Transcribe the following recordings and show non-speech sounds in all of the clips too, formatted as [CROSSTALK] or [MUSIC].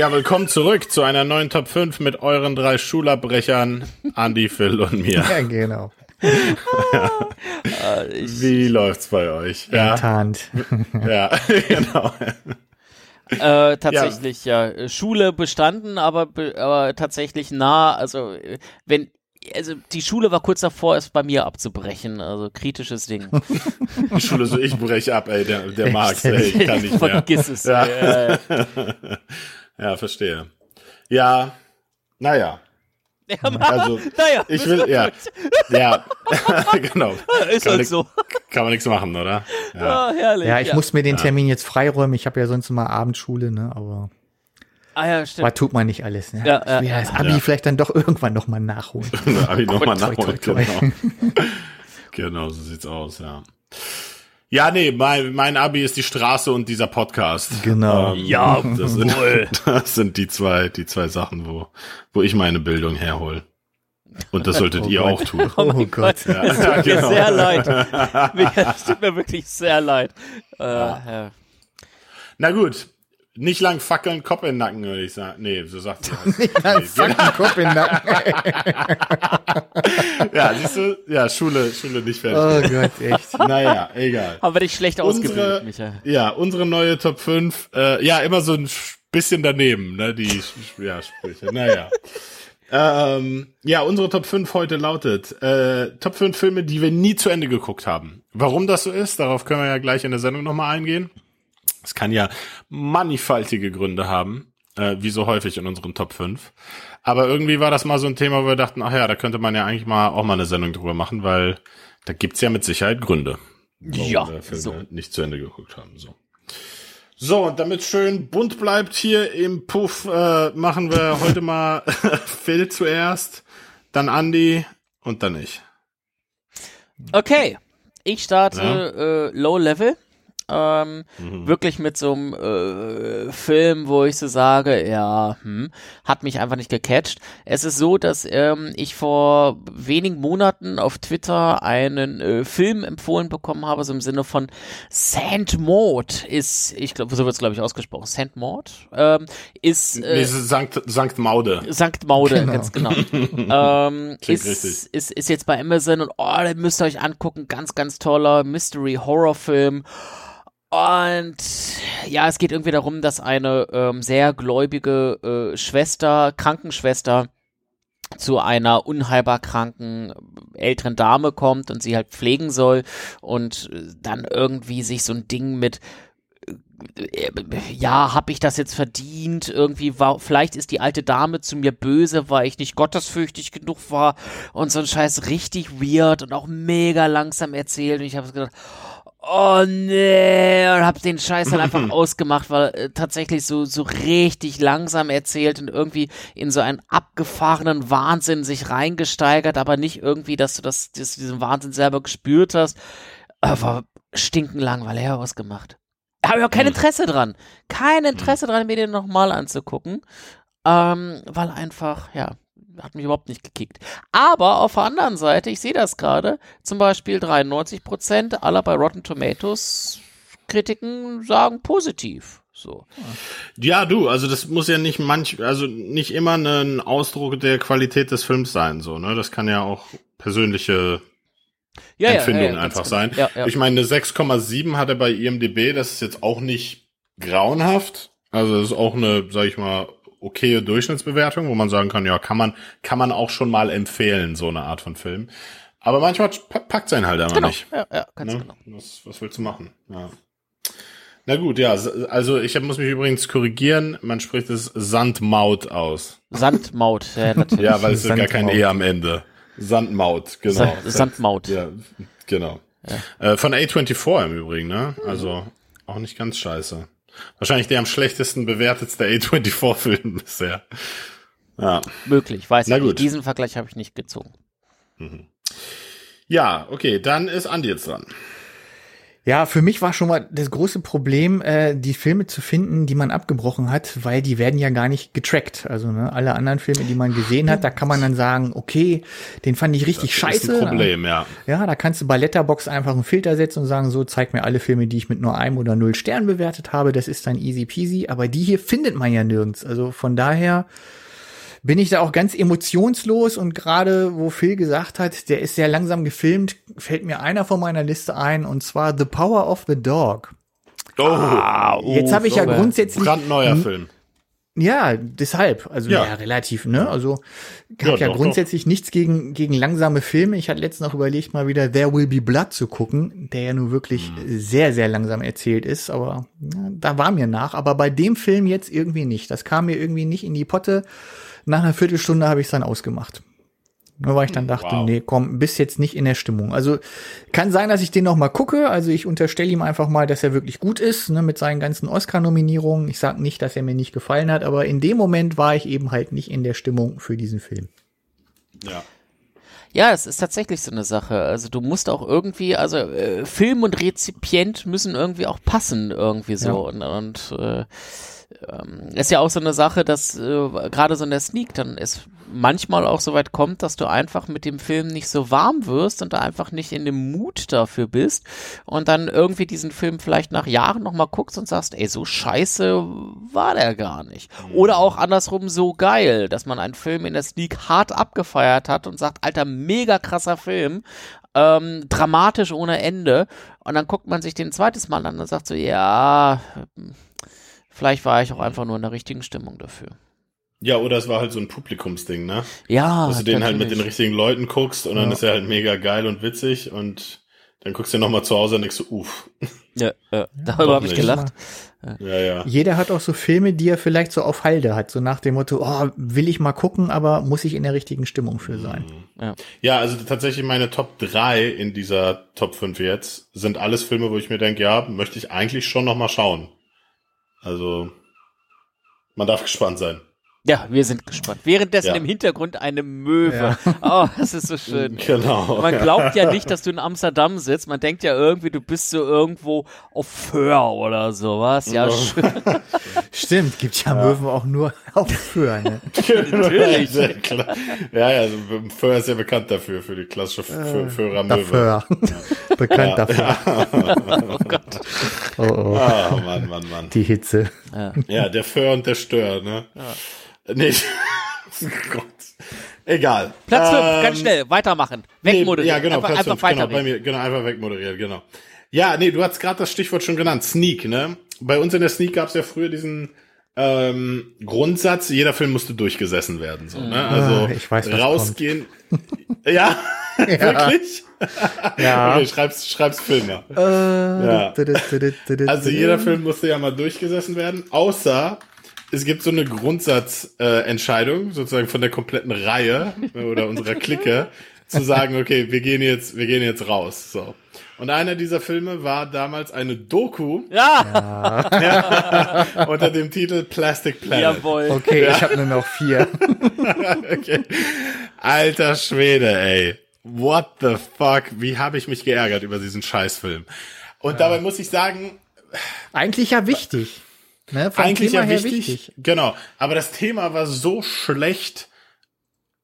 Ja, willkommen zurück zu einer neuen Top 5 mit euren drei Schulabbrechern, Andy, Phil und mir. Ja, genau. ja. Wie läuft's bei euch? Ja. Enttarnt. Ja, [LAUGHS] genau. Äh, tatsächlich, ja. ja. Schule bestanden, aber, aber tatsächlich nah. Also, wenn also die Schule war kurz davor, es bei mir abzubrechen. Also kritisches Ding. [LAUGHS] Die Schule so, ich breche ab, ey, der, der Marx, ey, ich kann nicht mehr. Vergiss es. Ja. Ja, ja, [LAUGHS] verstehe. Ja, naja. Ja, also, naja, ich will, ja, [LAUGHS] ja, [LAUGHS] genau. Ist kann halt so. Kann man nichts machen, oder? Ja, oh, herrlich. Ja, ich muss mir den Termin jetzt freiräumen. Ich habe ja sonst immer Abendschule, ne, aber. Ah ja, stimmt. Aber tut man nicht alles, ne? Ja, ja, ich will ja das Abi ja. vielleicht dann doch irgendwann nochmal nachholen. [LAUGHS] Abi nochmal Toi, toi, nachholen, toi. genau. genau, so sieht's aus, ja. Ja, nee, mein, mein Abi ist die Straße und dieser Podcast. Genau. Ähm, Ja, [LAUGHS] das sind, wohl. [LAUGHS] das sind die zwei, die zwei Sachen, wo, wo ich meine Bildung herhole. Und das solltet Oh ihr Gott. auch tun. Oh mein Oh Gott. Gott, es tut mir [LAUGHS] genau. sehr leid. Mir- Es tut mir wirklich sehr leid. Äh, ja. Na gut. Nicht lang fackeln, Kopf in den Nacken, würde ich sagen. Nee, so sagt ihr das. Dann fuck den Kopf in den Nacken. [LAUGHS] Ja, siehst du? Ja, Schule, Schule nicht fertig. Oh Gott, echt. [LAUGHS] Naja, egal. Aber nicht schlecht Unsere- ausgebildet, Michael. Ja, unsere neue Top 5, äh, ja, immer so ein sch- bisschen daneben, ne, die ja, Sprüche. Naja. ähm, ja, unsere Top 5 heute lautet, äh, Top 5 Filme, die wir nie zu Ende geguckt haben. Warum das so ist, darauf können wir ja gleich in der Sendung nochmal eingehen. Es kann ja mannigfaltige Gründe haben, äh, wie so häufig in unseren Top 5. Aber irgendwie war das mal so ein Thema, wo wir dachten, ach ja, da könnte man ja eigentlich mal auch mal eine Sendung drüber machen, weil da gibt's ja mit Sicherheit Gründe warum Ja, wir Filme so. nicht zu Ende geguckt haben. So. So, und damit schön bunt bleibt hier im Puff, äh, machen wir heute mal [LAUGHS] Phil zuerst, dann Andy und dann ich. Okay, ich starte äh, Low Level. Ähm, Mhm. Wirklich mit so einem äh, Film, wo ich so sage, ja, hm, hat mich einfach nicht gecatcht. Es ist so, dass ähm, ich vor wenigen Monaten auf Twitter einen äh, Film empfohlen bekommen habe, so im Sinne von Saint Maud ist, ich glaube, so wird es glaube ich ausgesprochen, Saint Maud ähm, ist nee, äh, es ist Sankt, Sankt Maude. Sankt Maude, Genau. ganz genau. [LAUGHS] ähm, Klingt ist, richtig. ist, ist jetzt bei Amazon und oh, den müsst ihr euch angucken. Ganz, ganz toller Mystery-Horror-Film. Und ja, es geht irgendwie darum, dass eine ähm, sehr gläubige äh, Schwester, Krankenschwester, zu einer unheilbar kranken äh, älteren Dame kommt und sie halt pflegen soll und äh, dann irgendwie sich so ein Ding mit äh, ja, habe ich das jetzt verdient? Irgendwie war, vielleicht ist die alte Dame zu mir böse, weil ich nicht gottesfürchtig genug war und so ein Scheiß richtig weird und auch mega langsam erzählt und ich habe gedacht, oh nee, und hab den Scheiß dann einfach [LAUGHS] ausgemacht, weil äh, tatsächlich so, so richtig langsam erzählt und irgendwie in so einen abgefahrenen Wahnsinn sich reingesteigert, aber nicht irgendwie, dass du das, dass du diesen Wahnsinn selber gespürt hast. Aber stinkenlangweilig ausgemacht. Habe ich auch kein Hm. Interesse dran. Kein Interesse dran, mir den nochmal anzugucken. Ähm, weil einfach, ja, hat mich überhaupt nicht gekickt. Aber auf der anderen Seite, ich sehe das gerade, zum Beispiel 93% aller bei Rotten Tomatoes Kritiken sagen positiv. So. Ja, du, also das muss ja nicht manch, also nicht immer ein Ausdruck der Qualität des Films sein, so, ne? Das kann ja auch persönliche Ja, Empfindung ja, ja, einfach genau. sein. Ich meine, eine 6,7 hat er bei IMDb, das ist jetzt auch nicht grauenhaft. Also das ist auch eine, sag ich mal, okaye Durchschnittsbewertung, wo man sagen kann, ja, kann man, kann man auch schon mal empfehlen, so eine Art von Film. Aber manchmal pa- packt sein halt einfach genau. nicht. Ja, ja, ganz Ne? genau. Was, was willst du machen? Ja. Na gut, ja, also ich hab- muss mich übrigens korrigieren, man spricht es Sandmaut aus. Sandmaut, ja, [LAUGHS] natürlich. Ja, weil es ist gar kein. E am Ende. Sandmaut, genau. Sand, Sandmaut. Ja, genau. Äh, von A24 im Übrigen, ne? Also auch nicht ganz scheiße. Wahrscheinlich der am schlechtesten bewertetste A24-Film [LAUGHS] bisher. Ja. Möglich, weiß Na ich gut. nicht. Diesen Vergleich habe ich nicht gezogen. Ja, okay, dann ist Andi jetzt dran. Ja, für mich war schon mal das große Problem, äh, die Filme zu finden, die man abgebrochen hat, weil die werden ja gar nicht getrackt. Also ne, alle anderen Filme, die man gesehen hat, da kann man dann sagen, okay, den fand ich richtig Das scheiße. ist ein Problem, ja. Ja, da kannst du bei Letterbox einfach einen Filter setzen und sagen, so zeig mir alle Filme, die ich mit nur einem oder null Stern bewertet habe. Das ist dann easy peasy. Aber die hier findet man ja nirgends. Also von daher bin ich da auch ganz emotionslos und gerade wo Phil gesagt hat, der ist sehr langsam gefilmt, fällt mir einer von meiner Liste ein und zwar The Power of the Dog. Oh, Jetzt habe ich ja so, äh, grundsätzlich brandneuer Film. ja, deshalb, also ja, Ja. relativ, ne? Also ich Ja, habe ja doch, grundsätzlich nichts gegen gegen langsame Filme. Ich hatte letztens noch überlegt, mal wieder There Will Be Blood zu gucken, der ja nur wirklich Mhm. sehr sehr langsam erzählt ist, aber ja, da war mir nach, aber bei dem Film jetzt irgendwie nicht. Das kam mir irgendwie nicht in die Potte. Nach einer Viertelstunde habe ich es dann ausgemacht. Nur weil ich dann dachte, Wow. nee, komm, bist jetzt nicht in der Stimmung. Also kann sein, dass ich den noch mal gucke. Also ich unterstelle ihm einfach mal, dass er wirklich gut ist, ne, mit seinen ganzen Oscar-Nominierungen. Ich sag nicht, dass er mir nicht gefallen hat, aber in dem Moment war ich eben halt nicht in der Stimmung für diesen Film. Ja. Ja, es ist tatsächlich so eine Sache. Also du musst auch irgendwie, also äh, Film und Rezipient müssen irgendwie auch passen irgendwie so Ja. und, und äh, ähm, ist ja auch so eine Sache, dass äh, gerade so in der Sneak dann es manchmal auch so weit kommt, dass du einfach mit dem Film nicht so warm wirst und da einfach nicht in dem Mut dafür bist und dann irgendwie diesen Film vielleicht nach Jahren nochmal guckst und sagst, ey, so scheiße war der gar nicht. Oder auch andersrum so geil, dass man einen Film in der Sneak hart abgefeiert hat und sagt, alter, mega krasser Film, ähm, dramatisch ohne Ende. Und dann guckt man sich den zweites Mal an und sagt so, ja, vielleicht war ich auch einfach nur in der richtigen Stimmung dafür. Ja, oder es war halt so ein Publikumsding, ne? Ja, Dass du den halt mit den richtigen Leuten guckst und dann Ja. ist er halt mega geil und witzig und dann guckst du noch mal zu Hause und denkst so, uff. Ja, ja, darüber habe ich gelacht. Ja, ja. Jeder hat auch so Filme, die er vielleicht so auf Halde hat, so nach dem Motto, oh, will ich mal gucken, aber muss ich in der richtigen Stimmung für sein. Ja, also tatsächlich meine Top 3 in dieser Top 5 jetzt sind alles Filme, wo ich mir denke, ja, möchte ich eigentlich schon noch mal schauen. Also, man darf gespannt sein. Ja, wir sind gespannt. Währenddessen Ja. im Hintergrund eine Möwe. Oh, das ist so schön. Genau. Man glaubt ja nicht, dass du in Amsterdam sitzt. Man denkt ja irgendwie, du bist so irgendwo auf Föhr oder sowas. Ja, schön. Stimmt, gibt ja, Möwen auch nur auf Föhr, ne? [LAUGHS] Natürlich. Sehr klar. Ja, ja, also Föhr ist ja bekannt dafür, für die klassische Fö- Föhrer Möwe. Dafür. Bekannt dafür. Oh Gott. Oh, oh. Ah, Mann, Mann, Mann. Die Hitze. Ja, der Föhr und der Stör, ne? Nee. Oh [LAUGHS] Gott. Egal. Platz 5, Ähm, ganz schnell, weitermachen. Nee, Wegmoderieren. ja, genau, einfach, Platz einfach fünf, genau, bei mir, genau, einfach wegmoderiert, genau. Ja, nee, du hast gerade das Stichwort schon genannt, Sneak, ne? Bei uns in der Sneak gab es ja früher diesen ähm, Grundsatz, jeder Film musste durchgesessen werden, so, ne? Also Ah, ich weiß, rausgehen. [LAUGHS] [LAUGHS] ja, wirklich? [LAUGHS] Ja. Okay, schreib's, schreib's Filmer. Äh, Ja. Also Also jeder Film musste ja mal durchgesessen werden, außer es gibt so eine Grundsatzentscheidung, äh, sozusagen von der kompletten Reihe äh, oder unserer Clique, zu sagen, okay, wir gehen jetzt, wir gehen jetzt raus. So. Und einer dieser Filme war damals eine Doku Ja, [LAUGHS] unter dem Titel Plastic Planet. jawohl. Okay, ich habe nur noch vier. [LAUGHS] okay. Alter Schwede, ey. What the fuck? Wie habe ich mich geärgert über diesen Scheißfilm? Und dabei muss ich sagen, Eigentlich ja wichtig. Ne? Eigentlich Thema ja her wichtig, Genau. Aber das Thema war so schlecht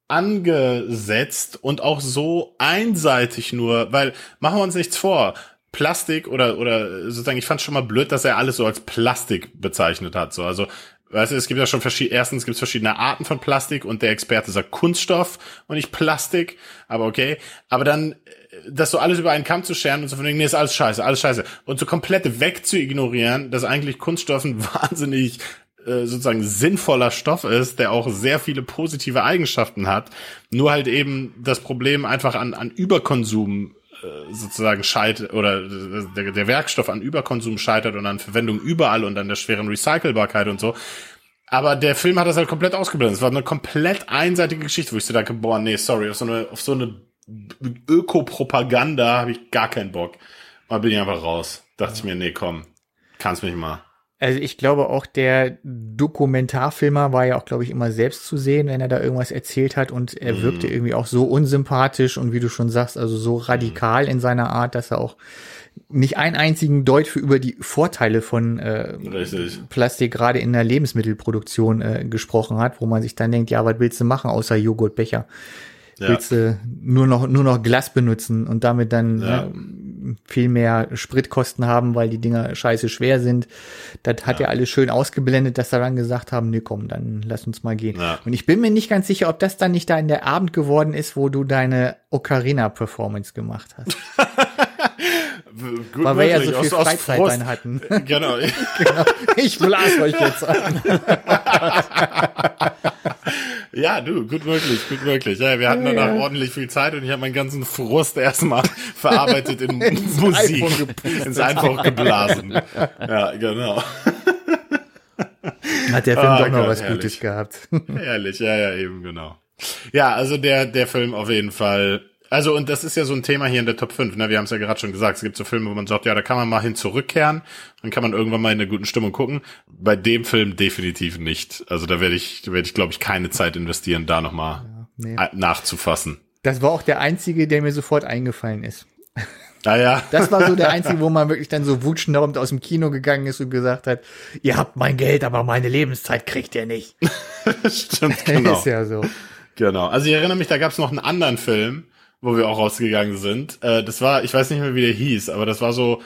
angesetzt und auch so einseitig nur, weil machen wir uns nichts vor. Plastik oder oder sozusagen, ich fand schon mal blöd, dass er alles so als Plastik bezeichnet hat. So, also Weißt du, es gibt ja schon verschiedene, erstens gibt es verschiedene Arten von Plastik und der Experte sagt Kunststoff und nicht Plastik, aber okay. Aber dann, das so alles über einen Kamm zu scheren und so von wegen, nee, ist alles scheiße, alles scheiße. Und so komplett wegzuignorieren, dass eigentlich Kunststoff ein [LAUGHS] wahnsinnig äh, sozusagen sinnvoller Stoff ist, der auch sehr viele positive Eigenschaften hat, nur halt eben das Problem einfach an, an Überkonsum äh, sozusagen scheitert oder der, der Werkstoff an Überkonsum scheitert und an Verwendung überall und an der schweren Recycelbarkeit und so. Aber der Film hat das halt komplett ausgeblendet. Es war eine komplett einseitige Geschichte, wo ich so dachte, boah, nee, sorry, auf so eine, auf so eine Ökopropaganda habe ich gar keinen Bock. Mal bin ich einfach raus. Dachte ich mir, nee, komm, kannst mich mal. Also ich glaube auch, der Dokumentarfilmer war ja auch, glaube ich, immer selbst zu sehen, wenn er da irgendwas erzählt hat und er Mhm. wirkte irgendwie auch so unsympathisch und wie du schon sagst, also so radikal in seiner Art, dass er auch nicht einen einzigen Deut für über die Vorteile von äh, Richtig. Plastik gerade in der Lebensmittelproduktion äh, gesprochen hat, wo man sich dann denkt, ja, was willst du machen außer Joghurtbecher? Ja. Willst du nur noch nur noch Glas benutzen und damit dann Ja. äh, viel mehr Spritkosten haben, weil die Dinger scheiße schwer sind. Das hat ja, alles schön ausgeblendet, dass sie dann gesagt haben, nee, komm, dann lass uns mal gehen. Ja. Und ich bin mir nicht ganz sicher, ob das dann nicht da in der Abend geworden ist, wo du deine Ocarina-Performance gemacht hast. [LAUGHS] Gut Weil wir ja so viel aus- aus Freizeit dann hatten. [LAUGHS] Genau. [LAUGHS] genau. Ich blas euch jetzt an. Ja, du, gut möglich, gut möglich. Ja, wir hatten danach ordentlich viel Zeit und ich habe meinen ganzen Frust erstmal [LAUGHS] verarbeitet in [LAUGHS] Musik. iPhone gepustet. ins iPhone geblasen. Ja, genau. [LAUGHS] Hat der Film Ah, doch noch Gott, was herrlich. Gutes gehabt. Ehrlich, ja, ja, eben, genau. Ja, also der, der Film auf jeden Fall. Also, und das ist ja so ein Thema hier in der Top 5, ne? Wir haben es ja gerade schon gesagt. Es gibt so Filme, wo man sagt, ja, da kann man mal hin zurückkehren. Dann kann man irgendwann mal in einer guten Stimmung gucken. Bei dem Film definitiv nicht. Also da werde ich, werde ich, glaube ich, keine Zeit investieren, da nochmal nee. äh, nachzufassen. Das war auch der einzige, der mir sofort eingefallen ist. Naja. [LAUGHS] Das war so der einzige, wo man wirklich dann so wutschnaubend aus dem Kino gegangen ist und gesagt hat, ihr habt mein Geld, aber meine Lebenszeit kriegt ihr nicht. [LAUGHS] Stimmt, genau. [LAUGHS] ist ja so. Genau. Also ich erinnere mich, da gab es noch einen anderen Film, wo wir auch rausgegangen sind. Äh, das war, ich weiß nicht mehr, wie der hieß, aber das war so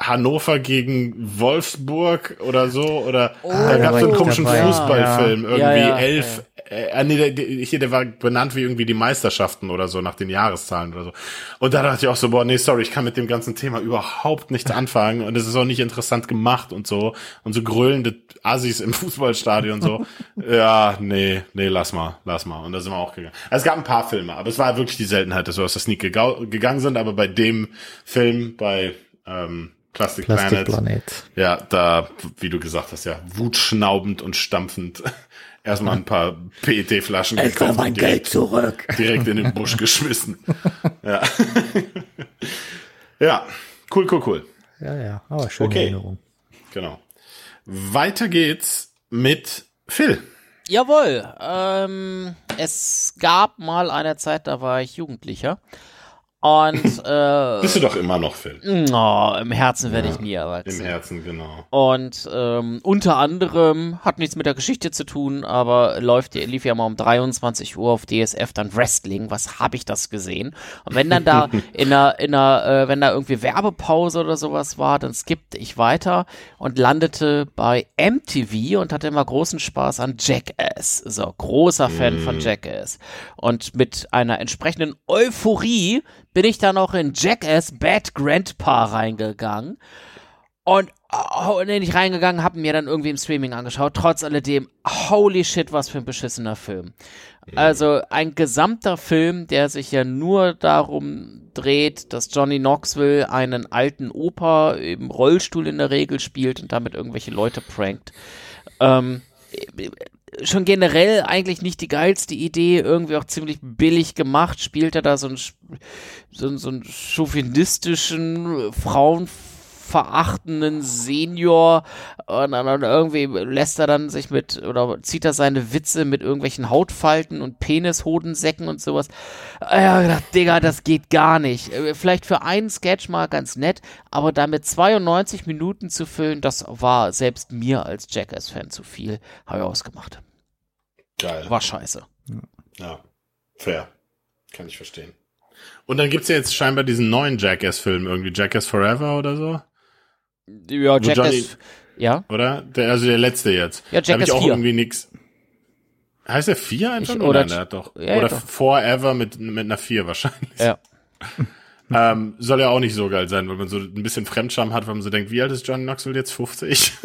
Hannover gegen Wolfsburg oder so. Oder da da gab es so einen komischen dabei. Fußballfilm. Ja. Irgendwie Ja, ja, elf. Äh, äh, nee, der, der, hier, der war benannt wie irgendwie die Meisterschaften oder so, nach den Jahreszahlen oder so. Und da dachte ich auch so, boah, nee, sorry, ich kann mit dem ganzen Thema überhaupt nichts anfangen und es ist auch nicht interessant gemacht und so. Und so grölende Assis im [LAUGHS] Fußballstadion so. ja, nee, nee, lass mal, lass mal. Und da sind wir auch gegangen. Also es gab ein paar Filme, aber es war wirklich die Seltenheit, dass wir aus der Sneak gegangen sind, aber bei dem Film, bei ähm, Plastic, Planet, Plastikplanet. ja, da, wie du gesagt hast, ja, wutschnaubend und stampfend [LAUGHS] erstmal ein paar PET-Flaschen gekauft und direkt, zurück. [LAUGHS] direkt in den Busch geschmissen. Ja. ja, cool, cool, cool. Ja, ja, aber schöne Okay. Erinnerung. Genau. Weiter geht's mit Phil. Jawohl. Ähm, es gab mal eine Zeit, da war ich Jugendlicher. Und [LAUGHS] äh, Bist du doch immer noch Phil. oh, im Herzen werde ich nie Im erwachsen. Herzen, genau. Und ähm, unter anderem hat nichts mit der Geschichte zu tun, aber läuft lief ja mal um 23 Uhr auf DSF dann Wrestling. Was habe ich das gesehen? Und wenn dann da [LAUGHS] in einer, in einer äh, wenn da irgendwie Werbepause oder sowas war, dann skippte ich weiter und landete bei MTV und hatte immer großen Spaß an Jackass. So, großer Fan von Jackass. Und mit einer entsprechenden Euphorie bin ich dann auch in Jackass Bad Grandpa reingegangen. Und oh, bin ich reingegangen, habe mir dann irgendwie im Streaming angeschaut. Trotz alledem, holy shit, was für ein beschissener Film. Also ein gesamter Film, der sich ja nur darum dreht, dass Johnny Knoxville einen alten Opa im Rollstuhl in der Regel spielt und damit irgendwelche Leute prankt. Ähm, schon generell eigentlich nicht die geilste Idee, irgendwie auch ziemlich billig gemacht, spielt er da so einen, so, so einen chauvinistischen, frauenverachtenden Senior und dann irgendwie lässt er dann sich mit, oder zieht er seine Witze mit irgendwelchen Hautfalten und Penishodensäcken und sowas. Ja, gedacht, Digga, das geht gar nicht. Äh, Vielleicht für einen Sketch mal ganz nett, aber damit 92 Minuten zu füllen, das war selbst mir als Jackass-Fan zu viel. Habe ich ausgemacht. Geil. War scheiße. Ja, fair. Kann ich verstehen. Und dann gibt's ja jetzt scheinbar diesen neuen Jackass-Film, irgendwie Jackass Forever oder so, Ja, Johnny- Jackass. Ja, oder? Der, also der letzte jetzt. Ja, Da hab ich Jackass auch 4. irgendwie nix. Heißt der 4 einfach? Ich- oder Nein, der hat doch. ja, oder doch. Forever mit, mit einer 4 wahrscheinlich. ja. [LAUGHS] Ähm, soll ja auch nicht so geil sein, weil man so ein bisschen Fremdscham hat, weil man so denkt, wie alt ist Johnny Knoxville jetzt? 50? [LAUGHS]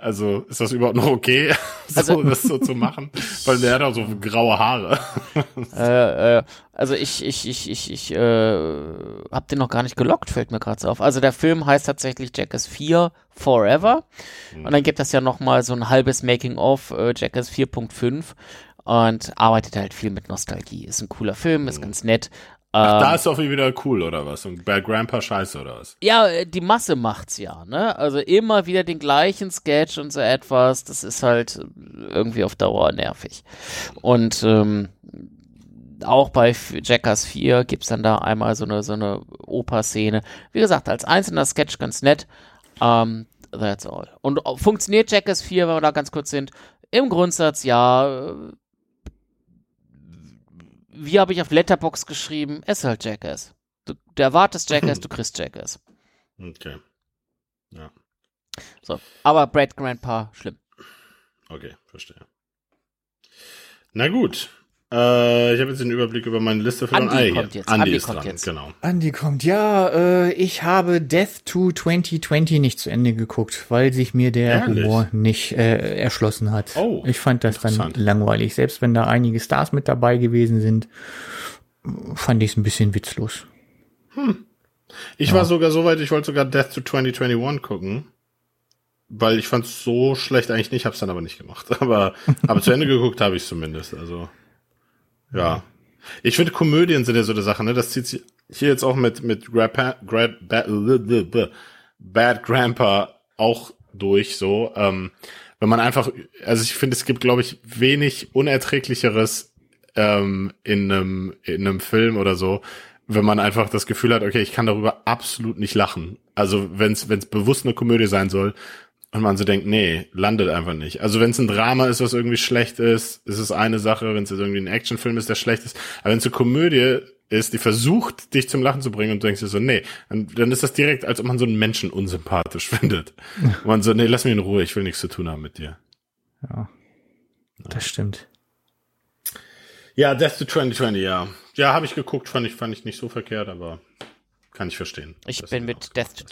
Also ist das überhaupt noch okay, [LAUGHS] so, Also- [LAUGHS] das so zu machen? Weil der hat auch so graue Haare. [LAUGHS] Äh, äh, also ich, ich, ich, ich, ich äh, hab den noch gar nicht gelockt, fällt mir gerade so auf. Also der Film heißt tatsächlich Jackass 4 Forever. Und dann gibt es ja noch mal so ein halbes Making-of, äh, Jackass 4.5 und arbeitet halt viel mit Nostalgie. Ist ein cooler Film, ist ganz nett, Ach, da Ähm, ist doch wieder cool, oder was? Und Bad Grandpa scheiße, oder was? Ja, die Masse macht's ja, ne? Also immer wieder den gleichen Sketch und so etwas, das ist halt irgendwie auf Dauer nervig. Und ähm, auch bei Jackass 4 gibt's dann da einmal so eine, so eine Oper-Szene. Wie gesagt, als einzelner Sketch ganz nett. Ähm, that's all. Und äh, funktioniert Jackass 4, wenn wir da ganz kurz sind? Im Grundsatz ja. Wie habe ich auf Letterbox geschrieben? Es ist halt Jackass. Du, du erwartest Jackass, du [LAUGHS] kriegst Jackass. Okay. So. Aber Brad Grandpa, schlimm. Okay, verstehe. Na gut. Äh, ich habe jetzt den Überblick über meine Liste von Andi Ah, hier. kommt jetzt. Andi, Andi ist kommt dran, jetzt. genau. Andi kommt. Ja, äh, ich habe Death to 2020 nicht zu Ende geguckt, weil sich mir der Ehrlich? Humor nicht äh, erschlossen hat. Oh, ich fand das dann langweilig. Selbst wenn da einige Stars mit dabei gewesen sind, fand ich es ein bisschen witzlos. Ich war sogar so weit, ich wollte sogar Death to 2021 gucken. Weil ich fand es so schlecht eigentlich nicht, hab's dann aber nicht gemacht. [LAUGHS] Aber, aber zu Ende geguckt habe ich zumindest. Also, ja. Ich finde, Komödien sind ja so eine Sache, ne? Das zieht sich hier jetzt auch mit, mit Grandpa, Grad, Bad, Bad Grandpa auch durch, so. Ähm, wenn man einfach, also ich finde, es gibt, glaube ich, wenig unerträglicheres ähm, in einem in einem Film oder so, wenn man einfach das Gefühl hat, okay, ich kann darüber absolut nicht lachen. Also wenn es bewusst eine Komödie sein soll und man so denkt, nee, landet einfach nicht. Also wenn es ein Drama ist, was irgendwie schlecht ist, ist es eine Sache. Wenn es jetzt irgendwie ein Actionfilm ist, der schlecht ist. Aber wenn es eine Komödie ist, die versucht, dich zum Lachen zu bringen und du denkst dir so, nee, dann, dann ist das direkt, als ob man so einen Menschen unsympathisch [LAUGHS] findet. Und [LAUGHS] man so, nee, lass mich in Ruhe, ich will nichts zu tun haben mit dir. Ja, das stimmt. Ja, Death to 2020, ja. Ja, habe ich geguckt, fand ich, fand ich nicht so verkehrt, aber kann ich verstehen. Ich bin mit Death to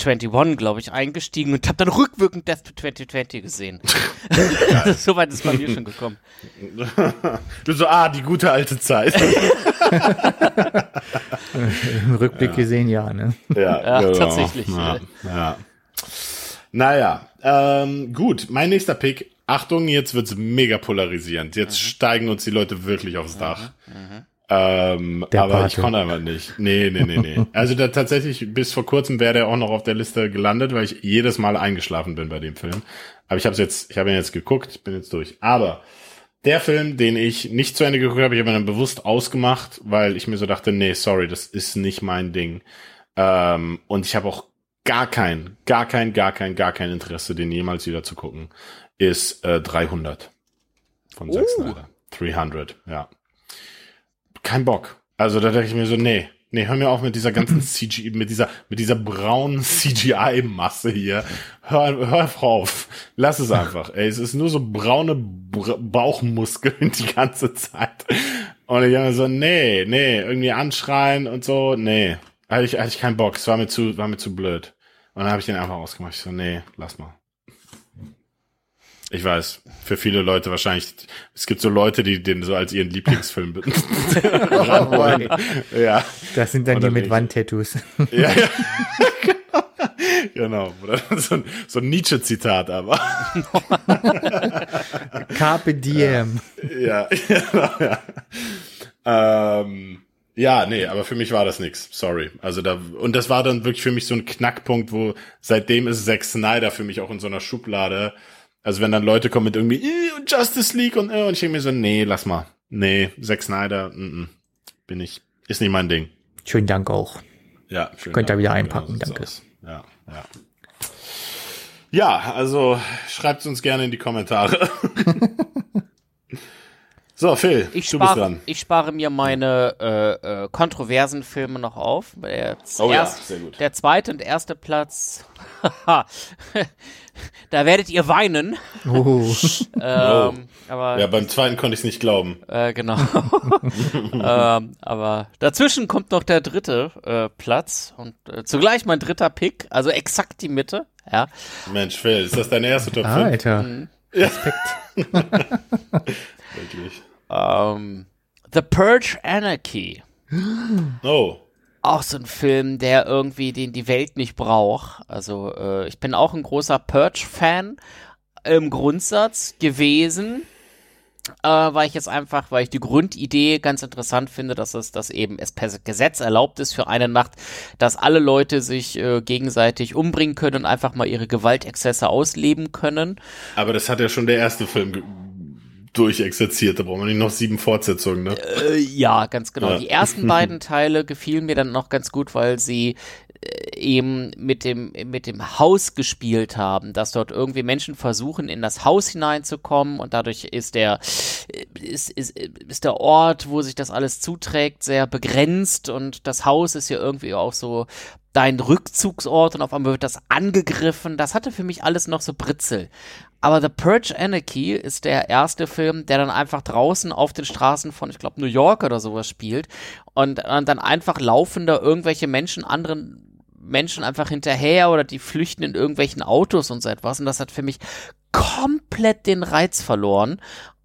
2021, glaube ich, eingestiegen und habe dann rückwirkend Death to 2020 gesehen. [LAUGHS] [LAUGHS] so weit ist bei mir schon gekommen. [LAUGHS] Du so, ah, die gute alte Zeit. Im Rückblick gesehen, ja, ne? ja, Ja, tatsächlich, Ja, ja. Naja, ähm, gut, mein nächster Pick. Achtung, jetzt wird's mega polarisierend. Jetzt Mhm. steigen uns die Leute wirklich aufs Dach. Ähm, Der aber ich Pate. konnte einfach nicht. Nee, nee, nee, nee. [LAUGHS] Also da tatsächlich, bis vor kurzem wäre der auch noch auf der Liste gelandet, weil ich jedes Mal eingeschlafen bin bei dem Film. Aber ich habe jetzt, ich habe ihn jetzt geguckt, bin jetzt durch. Aber der Film, den ich nicht zu Ende geguckt habe, ich habe ihn dann bewusst ausgemacht, weil ich mir so dachte, nee, sorry, das ist nicht mein Ding. Ähm, und ich habe auch gar kein, gar kein, gar kein, gar kein Interesse, den jemals wieder zu gucken, ist äh, 300 von Zack Oh. Snyder. 300, ja. Kein Bock. Also da dachte ich mir so, nee, nee, hör mir auf mit dieser ganzen [CLEARS THROAT] CGI, mit dieser, mit dieser braunen [LAUGHS] CGI-Masse hier. Hör, hör auf. Lass es einfach. Ey, es ist nur so braune Br Bauchmuskeln [LAUGHS] die ganze Zeit. Und ich habe mir so, nee, nee, irgendwie anschreien und so, nee. Hatte ich, hatte ich keinen Bock. Es war mir zu, war mir zu blöd. Und dann habe ich den einfach ausgemacht. Ich so, nee, lass mal. Ich weiß, für viele Leute wahrscheinlich, es gibt so Leute, die den so als ihren Lieblingsfilm [LAUGHS] ranholen. ja, Das sind dann Oder die mit. Wandtattoos. ja, ja. [LAUGHS] genau. So ein, so ein Nietzsche-Zitat aber. [LAUGHS] Carpe diem. ja, genau, ja. Ähm, ja, nee, aber für mich war das nix. Sorry. Also da, und das war dann wirklich für mich so ein Knackpunkt, wo seitdem ist Zack Snyder für mich auch in so einer Schublade. Also wenn dann Leute kommen mit irgendwie "Äh, und Justice League und, äh, und ich denke mir so, nee, lass mal. Nee, Zack Snyder, mm, mm, bin ich, ist nicht mein Ding. Schönen Dank auch. Ja, schön. Könnt ihr wieder Genau einpacken, sieht's danke. aus. Ja, ja. Ja, also schreibt uns gerne in die Kommentare. [LAUGHS] so, Phil, Ich du bist spare, dran. ich spare mir meine äh, äh, kontroversen Filme noch auf. Der, Oh ja, erst- sehr gut. der zweite und erste Platz, [LAUGHS] haha, da werdet ihr weinen. Oh. [LAUGHS] Ähm, aber Ja, beim zweiten konnte ich es nicht glauben. Äh, genau. [LAUGHS] ähm, aber dazwischen kommt noch der dritte äh, Platz und äh, zugleich mein dritter Pick, also exakt die Mitte. Ja. Mensch, Phil, ist das deine erste Top 5? Alter. [LAUGHS] Wirklich. Ähm, The Purge Anarchy. Oh. Auch so ein Film, der irgendwie den die Welt nicht braucht. Also äh, ich bin auch ein großer Purge-Fan im Grundsatz gewesen. äh, weil ich jetzt einfach, weil ich die Grundidee ganz interessant finde, dass es, dass eben es per Gesetz erlaubt ist für eine Nacht, dass alle Leute sich äh, gegenseitig umbringen können und einfach mal ihre Gewaltexzesse ausleben können. Aber das hat ja schon der erste Film durchexerziert, da brauchen wir nicht noch sieben Fortsetzungen, ne? Äh, ja, ganz genau. Ja. Die ersten beiden Teile gefielen mir dann noch ganz gut, weil sie äh, eben mit dem, mit dem Haus gespielt haben, dass dort irgendwie Menschen versuchen, in das Haus hineinzukommen und dadurch ist der, ist, ist, ist der Ort, wo sich das alles zuträgt, sehr begrenzt und das Haus ist ja irgendwie auch so dein Rückzugsort und auf einmal wird das angegriffen. Das hatte für mich alles noch so Britzel. Aber The Purge Anarchy ist der erste Film, der dann einfach draußen auf den Straßen von, ich glaube, New York oder sowas spielt und, und dann einfach laufender irgendwelche Menschen anderen Menschen einfach hinterher oder die flüchten in irgendwelchen Autos und so etwas. Und das hat für mich komplett den Reiz verloren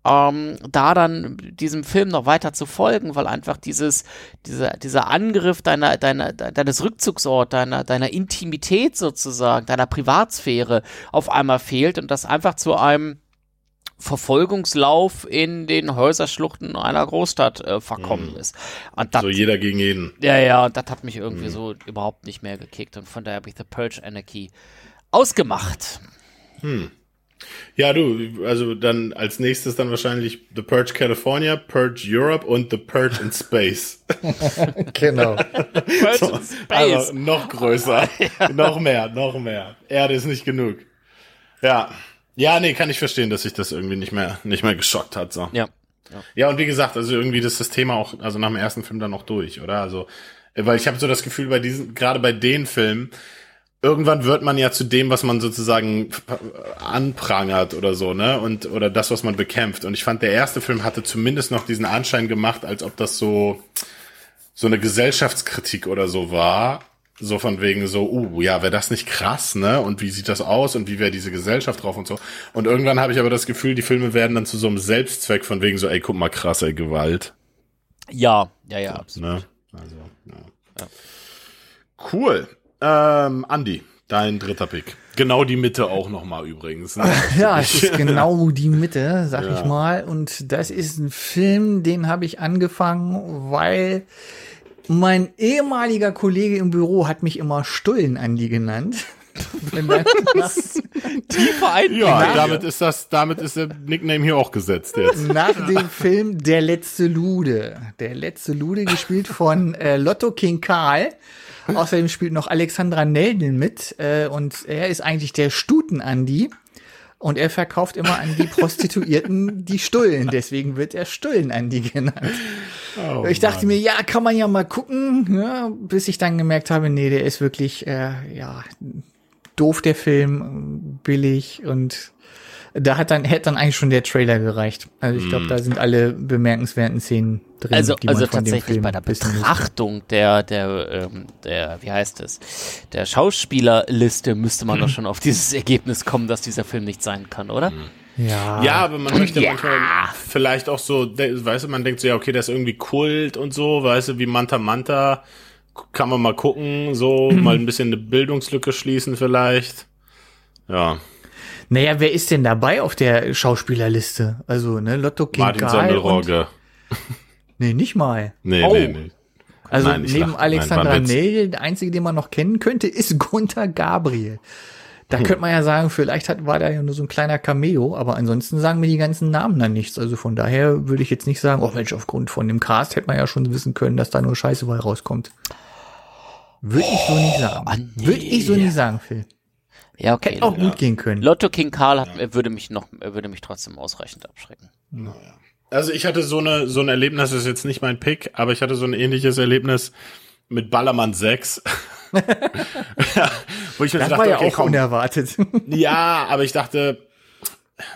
ähm, da dann diesem Film noch weiter zu folgen, weil einfach dieses, dieser, dieser Angriff deiner, deiner, deines Rückzugsorts, deiner, deiner Intimität sozusagen, deiner Privatsphäre auf einmal fehlt und das einfach zu einem Verfolgungslauf in den Häuserschluchten einer Großstadt äh, verkommen mhm. ist. Und dat, so jeder gegen jeden. Ja, ja, das hat mich irgendwie mhm. so überhaupt nicht mehr gekickt und von daher habe ich The Purge Anarchy ausgemacht. Hm. Ja, du, also dann als nächstes dann wahrscheinlich The Purge California, Purge Europe und The Purge in Space. [LAUGHS] genau. Purge so, in Space. Also noch größer, [LAUGHS] ja. noch mehr, noch mehr. Erde ist nicht genug. Ja. Ja, nee, kann ich verstehen, dass sich das irgendwie nicht mehr, nicht mehr geschockt hat, so. Ja. Ja, ja und wie gesagt, also irgendwie ist das Thema auch, also nach dem ersten Film dann noch durch, oder? Also, weil ich habe so das Gefühl, bei diesen, gerade bei den Filmen, irgendwann wird man ja zu dem, was man sozusagen anprangert oder so, ne? Und oder das, was man bekämpft. Und ich fand, der erste Film hatte zumindest noch diesen Anschein gemacht, als ob das so so eine Gesellschaftskritik oder so war. So von wegen so, uh, ja, wäre das nicht krass, ne? Und wie sieht das aus und wie wäre diese Gesellschaft drauf und so. Und irgendwann habe ich aber das Gefühl, die Filme werden dann zu so einem Selbstzweck von wegen so, ey, guck mal, krass, ey, Gewalt. Ja, ja, ja, absolut. Ne? Also, ja. ja. Cool. Ähm, Andi, dein dritter Pick. Genau die Mitte auch nochmal übrigens. Ne? [LAUGHS] ja, es ist [LAUGHS] genau die Mitte, sag ja. ich mal. Und das ist ein Film, den habe ich angefangen, weil mein ehemaliger Kollege im Büro hat mich immer Stullen Andi genannt. [LAUGHS] Tiefer ein. Ja, damit ist das, damit ist der Nickname hier auch gesetzt jetzt. Nach dem Film Der letzte Lude. Der letzte Lude gespielt von äh, Lotto King Karl. [LAUGHS] Außerdem spielt noch Alexandra Nelden mit äh, und er ist eigentlich der Stuten-Andi. Und er verkauft immer an die [LAUGHS] Prostituierten die Stullen. Deswegen wird er Stullen-Andi genannt. Oh, ich dachte Mann. mir, ja, kann man ja mal gucken, ja, bis ich dann gemerkt habe, nee, der ist wirklich, äh, ja, doof, der Film, billig und da hat dann, hätte dann eigentlich schon der Trailer gereicht. Also ich glaube, mm. da sind alle bemerkenswerten Szenen drin. Also, also tatsächlich bei der Betrachtung der, der, ähm, der, wie heißt es, der Schauspielerliste müsste man doch schon auf dieses Ergebnis kommen, dass dieser Film nicht sein kann, oder? Mm. Ja. Ja, aber man möchte ja. manchmal vielleicht auch so, weißt du, man denkt so, ja, okay, das ist irgendwie Kult und so, weißt du, wie Manta Manta, kann man mal gucken, so, [CLEARS THROAT] mal ein bisschen eine Bildungslücke schließen vielleicht. Ja. Naja, wer ist denn dabei auf der Schauspielerliste? Also, ne, Lotto King Martin Semmelrogge. [LAUGHS] Nee, nicht mal. Nee, oh. nee, nee. Also Nein, neben lach, Alexandra Nell, der einzige, den man noch kennen könnte, ist [LAUGHS] Gunther Gabriel. Da hm. könnte man ja sagen, vielleicht hat, war da ja nur so ein kleiner Cameo, aber ansonsten sagen mir die ganzen Namen dann nichts. Also von daher würde ich jetzt nicht sagen, oh Mensch, aufgrund von dem Cast hätte man ja schon wissen können, dass da nur Scheiße bei rauskommt. Würde ich so nicht sagen. Oh, nee. Würde ich so nicht sagen, Phil. Ja, okay. Hätte auch ja. gut gehen können. Lotto King Karl hat, ja. würde mich noch, würde mich trotzdem ausreichend abschrecken. Naja. Also ich hatte so eine, so ein Erlebnis, das ist jetzt nicht mein Pick, aber ich hatte so ein ähnliches Erlebnis mit Ballermann 6. [LAUGHS] [LAUGHS] ja, wo ich das dachte, war ja okay, auch komm, unerwartet. ja, aber ich dachte,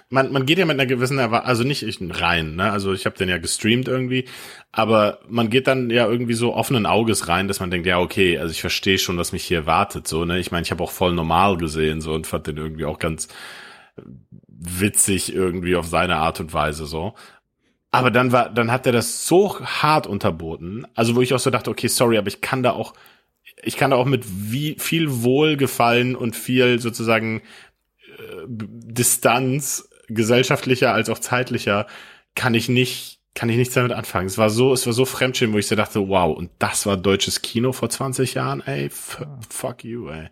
man, man geht ja mit einer gewissen Erwartung, also nicht ich rein, ne? Also ich habe den ja gestreamt irgendwie, aber man geht dann ja irgendwie so offenen Auges rein, dass man denkt, ja, okay, also ich verstehe schon, was mich hier erwartet, so, ne? Ich meine, ich habe auch voll normal gesehen so und fand den irgendwie auch ganz witzig irgendwie auf seine Art und Weise so. Aber dann war, dann hat er das so hart unterboten, also wo ich auch so dachte, okay, sorry, aber ich kann da auch, ich kann da auch mit wie viel Wohlgefallen und viel sozusagen Distanz, gesellschaftlicher als auch zeitlicher, kann ich nicht, kann ich nichts damit anfangen. Es war so, es war so Fremdschirm, wo ich so dachte, wow, und das war deutsches Kino vor 20 Jahren, ey, f fuck you, ey.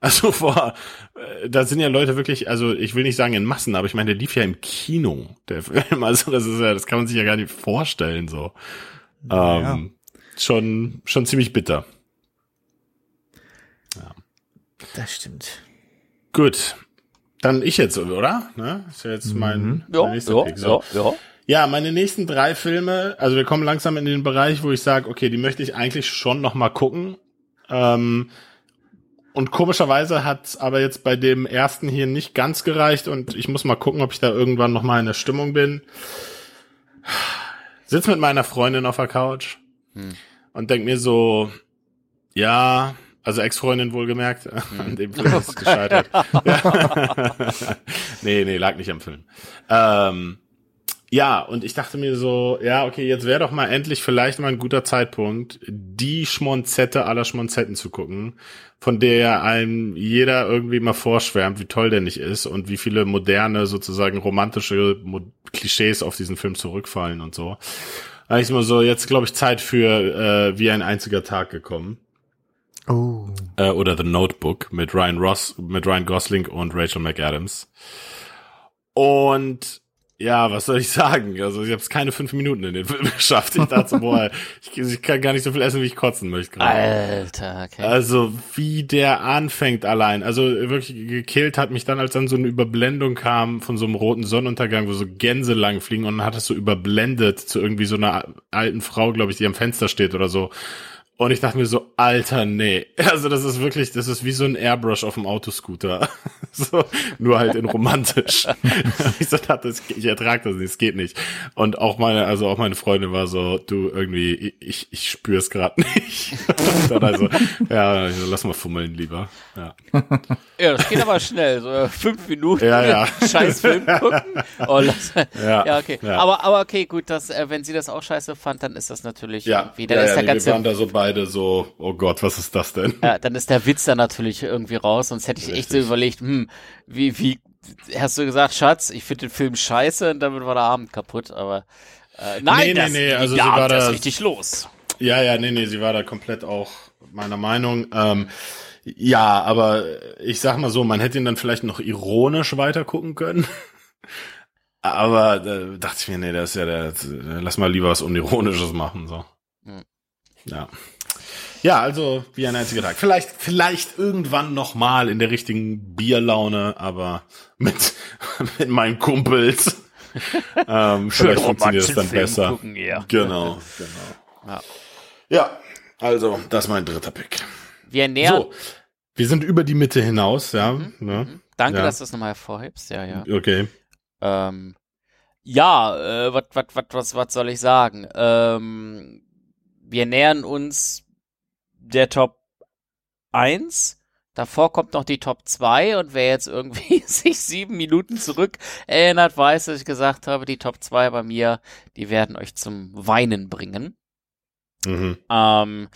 Also vor, äh, da sind ja Leute wirklich, also ich will nicht sagen in Massen, aber ich meine, der lief ja im Kino, der Film. [LAUGHS] Also das ist ja, das kann man sich ja gar nicht vorstellen, so. Ja. Ähm, schon, schon ziemlich bitter. Das stimmt. Gut. Dann ich jetzt, oder? Ne? Ist ja jetzt mein, Ja, mein nächster ja, Pick. So. ja, ja. Ja, meine nächsten drei Filme, also wir kommen langsam in den Bereich, wo ich sage, okay, die möchte ich eigentlich schon noch mal gucken. Ähm, und komischerweise hat's aber jetzt bei dem ersten hier nicht ganz gereicht und ich muss mal gucken, ob ich da irgendwann noch mal in der Stimmung bin. Sitz mit meiner Freundin auf der Couch Hm. und denk mir so, ja, also Ex-Freundin wohlgemerkt, an dem Film ist es [LAUGHS] gescheitert. Ja. [LAUGHS] nee, nee, lag nicht am Film. Ähm, ja, und ich dachte mir so, ja, okay, jetzt wäre doch mal endlich vielleicht mal ein guter Zeitpunkt, die Schmonzette aller Schmonzetten zu gucken, von der einem jeder irgendwie mal vorschwärmt, wie toll der nicht ist und wie viele moderne, sozusagen romantische Klischees auf diesen Film zurückfallen und so. Da ist immer so, jetzt glaube ich Zeit für äh, wie ein einziger Tag gekommen. Oh. Äh, oder The Notebook mit Ryan Ross, mit Ryan Gosling und Rachel McAdams. Und ja, was soll ich [LAUGHS] sagen? Also ich habe es keine fünf Minuten in den Film [LAUGHS] geschafft. Ich dachte, so, boah, [LAUGHS] ich, ich kann gar nicht so viel essen, wie ich kotzen möchte. Alter, okay. Also wie der anfängt allein. Also wirklich gekillt hat mich dann, als dann so eine Überblendung kam von so einem roten Sonnenuntergang, wo so Gänse lang fliegen und dann hat es so überblendet zu irgendwie so einer alten Frau, glaube ich, die am Fenster steht oder so. Und ich dachte mir so, Alter, nee. [LAUGHS] Also das ist wirklich, das ist wie so ein Airbrush auf dem Autoscooter. [LAUGHS] so, nur halt in romantisch. [LAUGHS] ich so dachte, ich ertrage das nicht, es geht nicht. Und auch meine, also auch meine Freundin war so, du irgendwie, ich, ich spüre es gerade nicht. Dann also, ja, ich so, lass mal fummeln lieber. Ja. Ja, das geht aber schnell. So äh, fünf Minuten. Ja, ja. Scheiß Film gucken. Oh, lass, Ja, ja. okay. ja. Aber, aber okay, gut, dass, äh, wenn sie das auch scheiße fand, dann ist das natürlich Ja, irgendwie, dann ja, ist ja der nee, wir ganze, waren da so beide so, oh Gott, was ist das denn? ja, dann ist der Witz da natürlich irgendwie raus, sonst hätte ich echt so Richtig. überlegt, hm, wie, wie, hast du gesagt, Schatz, ich finde den Film scheiße und damit war der Abend kaputt, aber, äh, nein, Nee, nee, das, nee, also der sie Abend war da- richtig los. Ja, ja, nee, nee, sie war da komplett auch meiner Meinung. Ähm, ja, aber ich sag mal so, man hätte ihn dann vielleicht noch ironisch weiter gucken können. [LAUGHS] Aber da dachte ich mir, nee, das ist ja der, lass mal lieber was Unironisches machen, so. Hm. Ja. Ja, also wie ein einziger Tag. Vielleicht, vielleicht irgendwann noch mal in der richtigen Bierlaune, aber mit, [LAUGHS] mit meinen Kumpels. [LAUGHS] ähm, vielleicht funktioniert es dann Film besser. Gucken, ja. Genau, genau. Ja. Ja, also, das ist mein dritter Pick. Wir nähern, So, wir sind über die Mitte hinaus, ja. Mhm, ne? danke, ja. dass du es nochmal hervorhebst, ja, ja. Okay. Ähm, ja, äh, was soll ich sagen? Ähm, wir nähern uns der Top 1. Davor kommt noch die Top 2 und wer jetzt irgendwie [LAUGHS] sich sieben Minuten zurück erinnert, weiß, dass ich gesagt habe, die Top 2 bei mir, die werden euch zum Weinen bringen. Mhm. Ähm,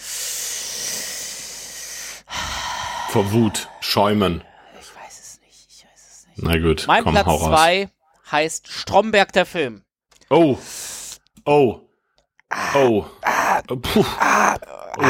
Vor Wut, schäumen. ich weiß es nicht, ich weiß es nicht. Na gut, Mein komm, Platz hau raus. 2 heißt Stromberg der Film. Oh. Oh. Oh. Puh. Oh.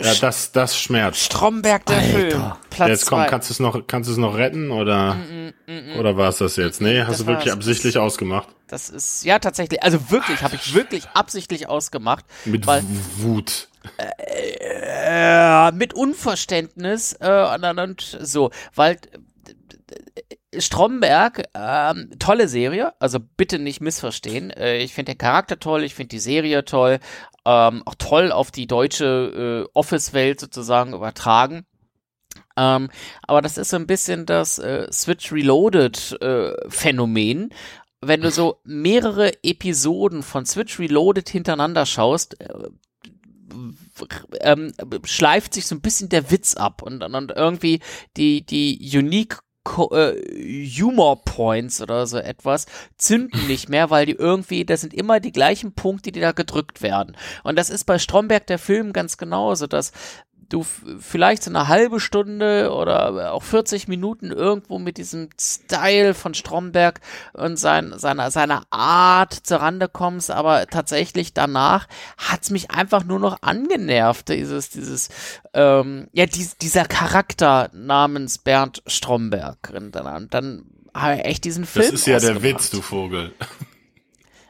Ja, das, das schmerzt. Stromberg der Alter. Film. Platz Jetzt komm, zwei. kannst du es noch, kannst du es noch retten oder, Mm, mm, mm. oder war es das jetzt? Nee, hast Das du wirklich absichtlich ausgemacht? Das ist, ja, tatsächlich, also wirklich, habe ich wirklich absichtlich ausgemacht. Mit Weil- Wut. Äh, mit Unverständnis äh, und, und, und so, weil äh, Stromberg, ähm, tolle Serie, also bitte nicht missverstehen. Äh, ich finde den Charakter toll, ich finde die Serie toll, ähm, auch toll auf die deutsche äh, Office-Welt sozusagen übertragen. Ähm, aber das ist so ein bisschen das äh, Switch Reloaded äh, Phänomen. Wenn du so mehrere Episoden von Switch Reloaded hintereinander schaust, äh, ähm, schleift sich so ein bisschen der Witz ab und, und, irgendwie die, die unique Co äh, Humor Points oder so etwas zünden nicht mehr, weil die irgendwie, das sind immer die gleichen Punkte, die da gedrückt werden. Und das ist bei Stromberg der Film ganz genauso, dass du vielleicht so eine halbe Stunde oder auch 40 Minuten irgendwo mit diesem Style von Stromberg und sein, seiner, seiner Art zur Rande kommst, aber tatsächlich danach hat's mich einfach nur noch angenervt, dieses, dieses, ähm, ja, dies, dieser Charakter namens Bernd Stromberg. Und dann, dann habe ich echt diesen Film. Das ist ja der Witz, du Vogel.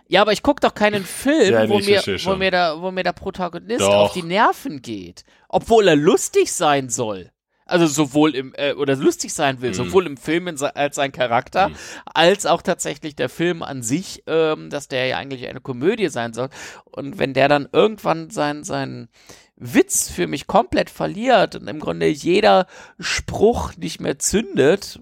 Ja, aber ich guck doch keinen Film, Ja, wo, mir, wo, mir der, wo mir der Protagonist Doch. auf die Nerven geht. Obwohl er lustig sein soll. Also sowohl im, äh, oder lustig sein will, Mhm. sowohl im Film als sein Charakter, als auch tatsächlich der Film an sich, ähm, dass der ja eigentlich eine Komödie sein soll. Und wenn der dann irgendwann sein, sein Witz für mich komplett verliert und im Grunde jeder Spruch nicht mehr zündet.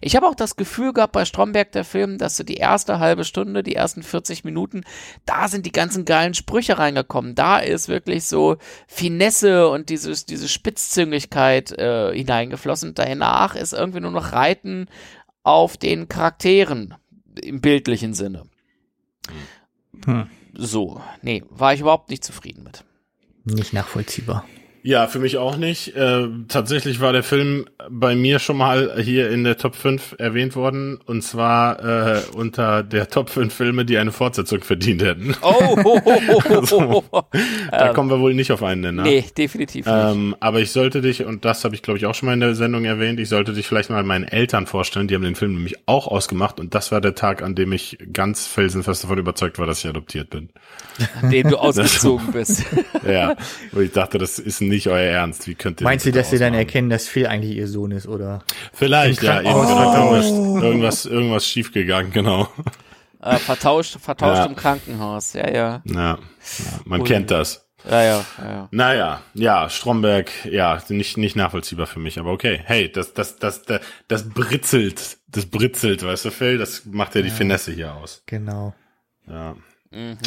Ich habe auch das Gefühl gehabt bei Stromberg, der Film, dass so die erste halbe Stunde, die ersten 40 Minuten, da sind die ganzen geilen Sprüche reingekommen. Da ist wirklich so Finesse und dieses, diese Spitzzüngigkeit äh, hineingeflossen. Danach ist irgendwie nur noch Reiten auf den Charakteren im bildlichen Sinne. Hm. So, nee, war ich überhaupt nicht zufrieden mit. Nicht nachvollziehbar. Ja, für mich auch nicht. Äh, tatsächlich war der Film bei mir schon mal hier in der Top 5 erwähnt worden. Und zwar äh, unter der Top 5 Filme, die eine Fortsetzung verdient hätten. [LAUGHS] Oh, ho, ho, ho. Da kommen wir wohl nicht auf einen Nenner. nee, definitiv nicht. Ähm, aber ich sollte dich, und das habe ich glaube ich auch schon mal in der Sendung erwähnt, ich sollte dich vielleicht mal meinen Eltern vorstellen, die haben den Film nämlich auch ausgemacht und das war der Tag, an dem ich ganz felsenfest davon überzeugt war, dass ich adoptiert bin. An dem du [LAUGHS] ausgezogen bist. [LAUGHS] Ja, wo ich dachte, das ist nicht euer Ernst. Wie könnt ihr Meinst du, das dass sie dann erkennen, dass Phil eigentlich ihr Sohn ist, oder? Vielleicht, ja, eben, Krankenhaus irgendwas, irgendwas, irgendwas schiefgegangen, genau. äh, vertauscht vertauscht Ja. im Krankenhaus. Ja, ja. Ja, ja man Ui. kennt das. Ja, ja, ja. ja. Naja, ja, Stromberg, ja, nicht, nicht nachvollziehbar für mich, aber okay. Hey, das, das, das, das, das britzelt, das britzelt, weißt du, Phil, das macht ja die Finesse hier aus. Genau. Ja. Mhm.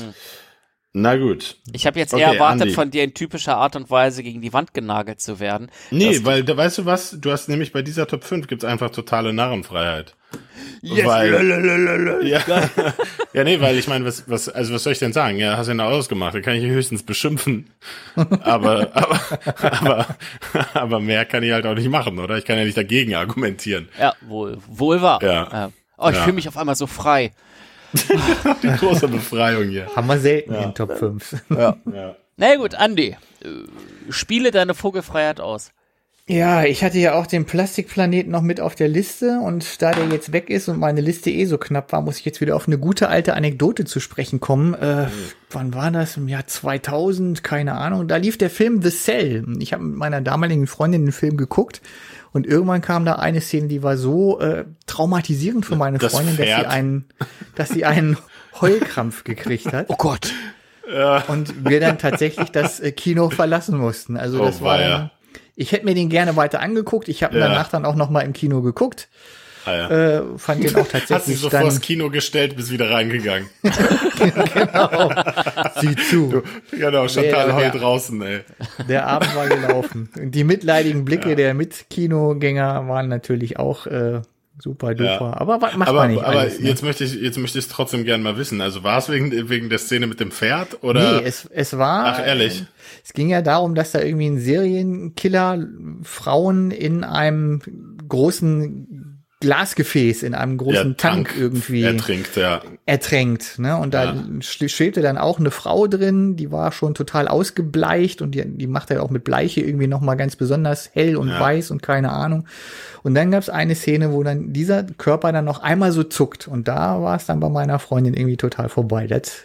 Na gut. Ich habe jetzt Okay, eher erwartet, Andi. von dir in typischer Art und Weise gegen die Wand genagelt zu werden. Nee, Das- weil, da weißt du was, du hast nämlich bei dieser Top 5 gibt's einfach totale Narrenfreiheit. Yes. Weil, ja, [LAUGHS] ja, nee, weil ich meine, was, was, also was soll ich denn sagen? Ja, hast du ja ausgemacht, da kann ich höchstens beschimpfen. Aber, [LAUGHS] aber, aber, aber mehr kann ich halt auch nicht machen, oder? Ich kann ja nicht dagegen argumentieren. Ja, wohl, wohl wahr. Ja. Oh, ich Ja. fühle mich auf einmal so frei. [LAUGHS] Die große Befreiung hier. Haben wir selten in Top 5. Ja. Na gut, Andi, äh, spiele deine Vogelfreiheit aus. Ja, ich hatte ja auch den Plastikplaneten noch mit auf der Liste und da der jetzt weg ist und meine Liste eh so knapp war, muss ich jetzt wieder auf eine gute alte Anekdote zu sprechen kommen. Äh, wann war das? Im Jahr 2000? Keine Ahnung. Da lief der Film The Cell. Ich habe mit meiner damaligen Freundin den Film geguckt und irgendwann kam da eine Szene, die war so äh, traumatisierend für meine Das Freundin, dass sie einen, dass sie einen [LAUGHS] Heulkrampf gekriegt hat Oh Gott. und wir dann tatsächlich das äh, Kino verlassen mussten. Also Oh, das war weia. Ich hätte mir den gerne weiter angeguckt. Ich habe ihn Ja. danach dann auch noch mal im Kino geguckt. Ah, ja. Äh, fand den auch Hast dich tatsächlich so dann vors Kino gestellt, bist wieder reingegangen. [LAUGHS] sieh zu. Genau, Chantal Ja, ja. draußen, ey. Der Abend war gelaufen. Und die mitleidigen Blicke der Mitkinogänger waren natürlich auch äh, super duper. Ja. Aber macht Aber, man nicht aber alles, ne? jetzt möchte ich, jetzt möchte ich es trotzdem gerne mal wissen. Also war es wegen, wegen der Szene mit dem Pferd oder? Nee, es, es war. Ach, ehrlich? Es ging ja darum, dass da irgendwie ein Serienkiller Frauen in einem großen Glasgefäß, in einem großen Ja, Tank, irgendwie ertrinkt, ja. ertränkt. Ne? Und da Ja. sch- schwebte dann auch eine Frau drin, die war schon total ausgebleicht und die, die macht er auch mit Bleiche irgendwie noch mal ganz besonders hell und Ja. weiß und keine Ahnung. Und dann gab es eine Szene, wo dann dieser Körper dann noch einmal so zuckt. Und da war es dann bei meiner Freundin irgendwie total vorbei. Das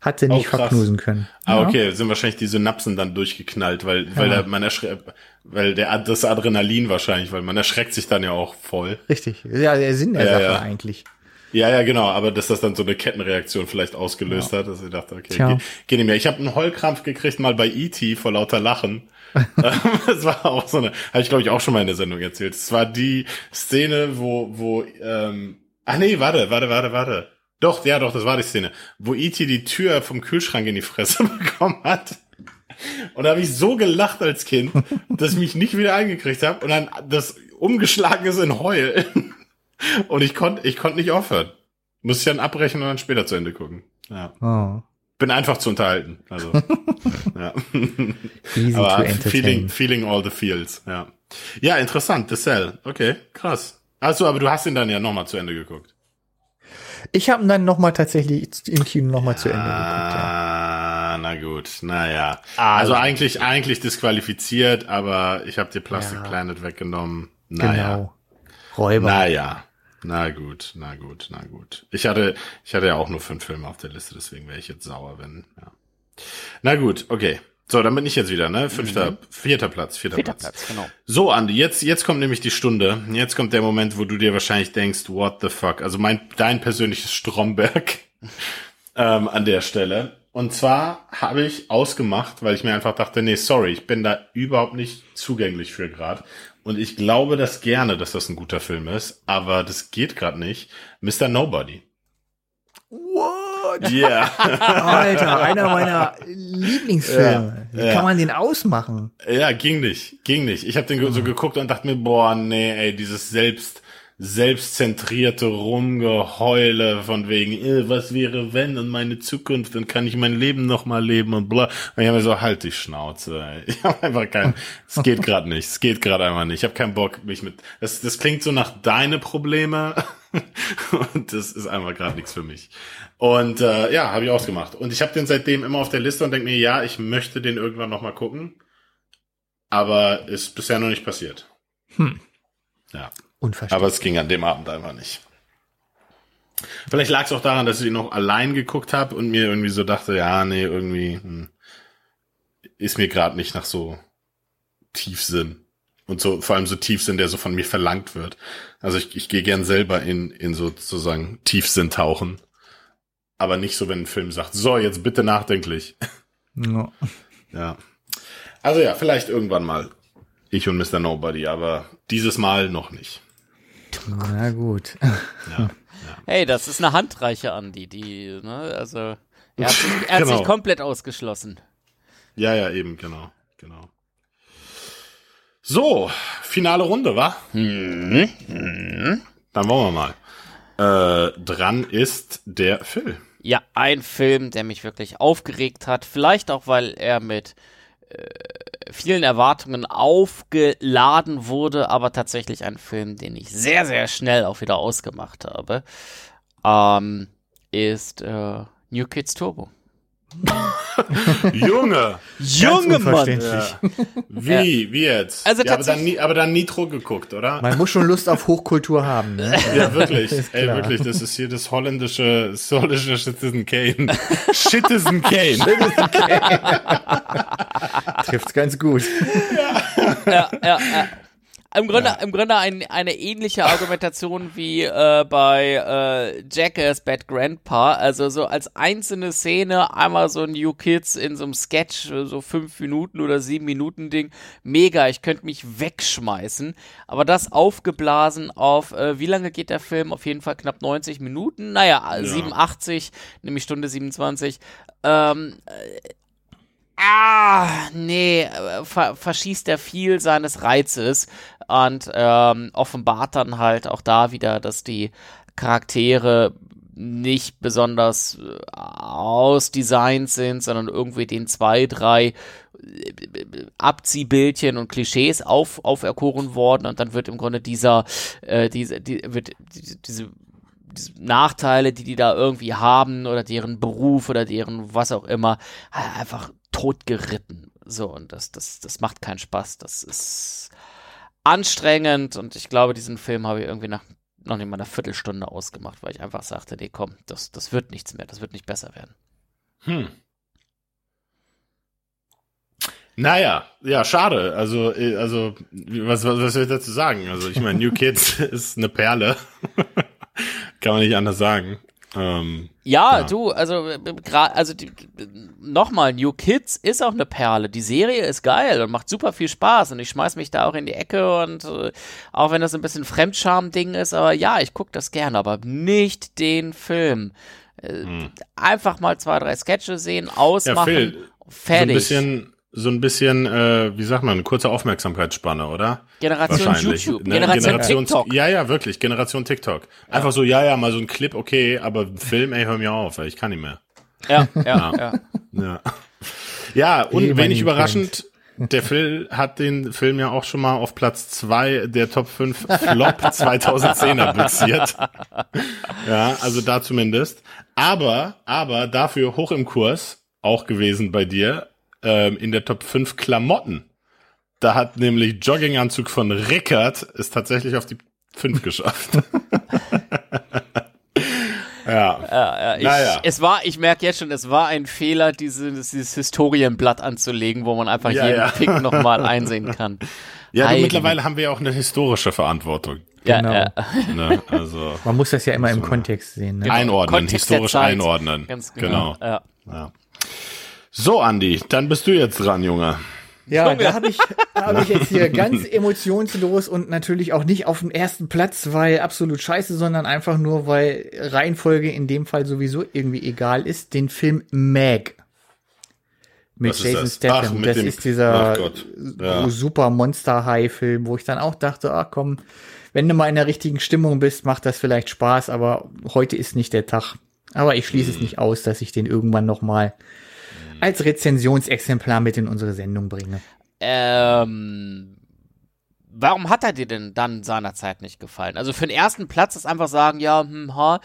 hat sie nicht Oh, verknusen können. Ah, Ja. okay, sind wahrscheinlich die Synapsen dann durchgeknallt, weil, weil da, man erschreckt, weil der, das Adrenalin wahrscheinlich, weil man erschreckt sich dann ja auch voll. Richtig. Ja, der Sinn der Ja, Sache ja. eigentlich. Ja, ja, genau, aber dass das dann so eine Kettenreaktion vielleicht ausgelöst hat, dass ich dachte, okay, Tja. geh, geh nicht mehr. Ich habe einen Heulkrampf gekriegt mal bei E.T. vor lauter Lachen. [LAUGHS] [LAUGHS] das war auch so eine, habe ich glaube ich auch schon mal in der Sendung erzählt. Es war die Szene, wo, wo, ähm, ach nee, warte, warte, warte, warte. Doch, ja, doch, das war die Szene, wo E.T. die Tür vom Kühlschrank in die Fresse [LAUGHS] bekommen hat. Und da habe ich so gelacht als Kind, dass ich mich nicht wieder eingekriegt habe und dann das umgeschlagen ist in Heulen. [LAUGHS] Und ich konnte ich konnte nicht aufhören. Muss ich dann abbrechen und dann später zu Ende gucken. Ja. Oh. bin einfach zu unterhalten. Also, [LAUGHS] ja. Easy Aber feeling, feeling all the feels, ja. Ja, interessant, The Cell. Okay, krass. Also, aber du hast ihn dann ja nochmal zu Ende geguckt. Ich habe ihn dann noch mal tatsächlich im Kino noch mal zu Ende geguckt. Ja. Ah, na gut, naja. Ah, Also also- eigentlich, eigentlich disqualifiziert, aber ich habe dir Plastic Ja. Planet weggenommen. Naja. Genau. Räuber. Naja. Na gut, na gut, na gut. Ich hatte, ich hatte ja auch nur fünf Filme auf der Liste, deswegen wäre ich jetzt sauer, wenn, ja. Na gut, okay. So, dann bin ich jetzt wieder, ne? Fünfter, vierter Platz, vierter, Vierter Platz. Platz, genau. So, Andi, jetzt, jetzt kommt nämlich die Stunde. Jetzt kommt der Moment, wo du dir wahrscheinlich denkst, what the fuck? Also mein, dein persönliches Stromberg [LAUGHS] ähm, an der Stelle. Und zwar habe ich ausgemacht, weil ich mir einfach dachte, nee, sorry, ich bin da überhaupt nicht zugänglich für gerade. Und ich glaube das gerne, dass das ein guter Film ist, aber das geht gerade nicht. Mr. Nobody. What? Yeah. [LAUGHS] Alter, einer meiner Lieblingsfilme. Ja, Wie ja. kann man den ausmachen? Ja, ging nicht, ging nicht. Ich habe den so geguckt und dachte mir, boah, nee, ey, dieses selbst selbstzentrierte Rumgeheule von wegen, äh, was wäre wenn und meine Zukunft, dann kann ich mein Leben noch mal leben und bla. Und ich habe mir so, halt die Schnauze. Ey. [LAUGHS] Ich habe einfach kein, es geht gerade nicht, es geht gerade einfach nicht. Ich habe keinen Bock, mich mit, das, das klingt so nach deine Probleme [LAUGHS] und das ist einfach gerade nichts für mich. Und äh, ja, habe ich ausgemacht. Und ich habe den seitdem immer auf der Liste und denke mir, ja, ich möchte den irgendwann noch mal gucken. Aber ist bisher noch nicht passiert. Hm. Ja, Unverständlich. aber es ging an dem Abend einfach nicht. Vielleicht lag es auch daran, dass ich ihn noch allein geguckt habe und mir irgendwie so dachte, ja, nee, irgendwie hm, ist mir gerade nicht nach so Tiefsinn. Und so, vor allem so Tiefsinn, der so von mir verlangt wird. Also ich, ich gehe gern selber in, in sozusagen Tiefsinn tauchen. Aber nicht so, wenn ein Film sagt, so, jetzt bitte nachdenklich. Ja. [LAUGHS] Ja. Also ja, vielleicht irgendwann mal. Ich und Mr. Nobody, aber dieses Mal noch nicht. Na gut. Ja. [LAUGHS] Hey, das ist eine Handreiche, Andi, die, ne, also, er hat sich, er hat [LAUGHS] Genau. sich komplett ausgeschlossen. Ja, ja, eben, genau, genau. So, finale Runde, wa? Dann wollen wir mal. Äh, dran ist der Phil. Ja, ein Film, der mich wirklich aufgeregt hat. Vielleicht auch, weil er mit äh, vielen Erwartungen aufgeladen wurde, aber tatsächlich ein Film, den ich sehr, sehr schnell auch wieder ausgemacht habe, ähm, ist äh, New Kids Turbo. [LAUGHS] Junge! Junge Mann! unverständlich. Wie, wie jetzt? Also ja, aber, dann, aber dann Nitro geguckt, oder? Man muss schon Lust auf Hochkultur haben. Ne? [LAUGHS] Ja, wirklich. Ey, wirklich, das ist hier das holländische, das holländische Citizen Kane. Citizen [LAUGHS] Kane. Trifft's ganz gut. ja, ja, ja. Im Grunde, im Grunde ein, eine ähnliche Argumentation wie äh, bei äh, Jackass Bad Grandpa. Also so als einzelne Szene einmal so New Kids in so einem Sketch, äh, so fünf Minuten oder sieben Minuten Ding. Mega, ich könnte mich wegschmeißen. Aber das aufgeblasen auf, äh, wie lange geht der Film? Auf jeden Fall knapp 90 Minuten. Naja, 87, nämlich Stunde 27. Ähm, Ah, nee, äh, ver verschießt er viel seines Reizes und ähm, offenbart dann halt auch da wieder, dass die Charaktere nicht besonders äh, ausdesignt sind, sondern irgendwie den zwei, drei äh, Abziehbildchen und Klischees auf, auferkoren worden und dann wird im Grunde dieser, äh, diese, die, wird diese, diese Nachteile, die die da irgendwie haben oder deren Beruf oder deren was auch immer, einfach totgeritten. So, und das, das, das macht keinen Spaß. Das ist anstrengend und ich glaube, diesen Film habe ich irgendwie nach noch nicht mal einer Viertelstunde ausgemacht, weil ich einfach sagte, nee, komm, das, das wird nichts mehr, das wird nicht besser werden. Hm. Naja, ja, schade. Also, äh, also, was, was, was soll ich dazu sagen? Also, ich meine, New Kids [LAUGHS] ist eine Perle. [LAUGHS] Kann man nicht anders sagen. Ähm, Ja, Ja. du, also äh, gerade, also nochmal, New Kids ist auch eine Perle. Die Serie ist geil und macht super viel Spaß und ich schmeiß mich da auch in die Ecke und äh, auch wenn das ein bisschen Fremdscham-Ding ist, aber ja, ich gucke das gerne, aber nicht den Film. Äh, Einfach mal zwei, drei Sketche sehen, ja, ausmachen, Phil, so ein fertig. bisschen, so ein bisschen, äh, wie sagt man, eine kurze Aufmerksamkeitsspanne, oder? Generation Wahrscheinlich. YouTube, Ne? Generation Generations- TikTok. Ja, ja, wirklich, Generation TikTok. Einfach so, ja, ja, mal so ein Clip, okay, aber Film, ey, hör mir auf, ey, ich kann nicht mehr. Ja, ja, ja. Ja, ja und man wenig überraschend, der Phil hat den Film ja auch schon mal auf Platz zwei der Top 5 Flop [LAUGHS] 2010er platziert. Ja, also da zumindest. Aber, aber dafür hoch im Kurs auch gewesen bei dir ähm, in der Top 5 Klamotten. Da hat nämlich Jogginganzug von Rickard es tatsächlich auf die 5 [LAUGHS] geschafft. [LAUGHS] ja. Ja, ja, ich, Naja. Es war, ich merke jetzt schon, es war ein Fehler, dieses, dieses Historienblatt anzulegen, wo man einfach Ja, jeden ja. Pick nochmal [LAUGHS] einsehen kann. Ja, du, Heiligen- mittlerweile haben wir ja auch eine historische Verantwortung. Ja, Genau. ja. Ne? Also Man muss das ja immer im Kontext sehen. Ne? einordnen, Kontext historisch einordnen. Ganz genau. Ja. Ja. So, Andi, dann bist du jetzt dran, Junge. Ja, da habe ich, da hab ich jetzt hier [LAUGHS] ganz emotionslos und natürlich auch nicht auf dem ersten Platz, weil absolut scheiße, sondern einfach nur, weil Reihenfolge in dem Fall sowieso irgendwie egal ist, den Film Meg. Mit Was Jason das? Statham. Ach, mit das dem- ist dieser. Ja. super Monster-High-Film, wo ich dann auch dachte, ach komm, wenn du mal in der richtigen Stimmung bist, macht das vielleicht Spaß, aber heute ist nicht der Tag. Aber ich schließe Mhm. es nicht aus, dass ich den irgendwann noch mal als Rezensionsexemplar mit in unsere Sendung bringe. Ähm, warum hat er dir denn dann seinerzeit nicht gefallen? Also für den ersten Platz ist einfach sagen, ja, hm, ha,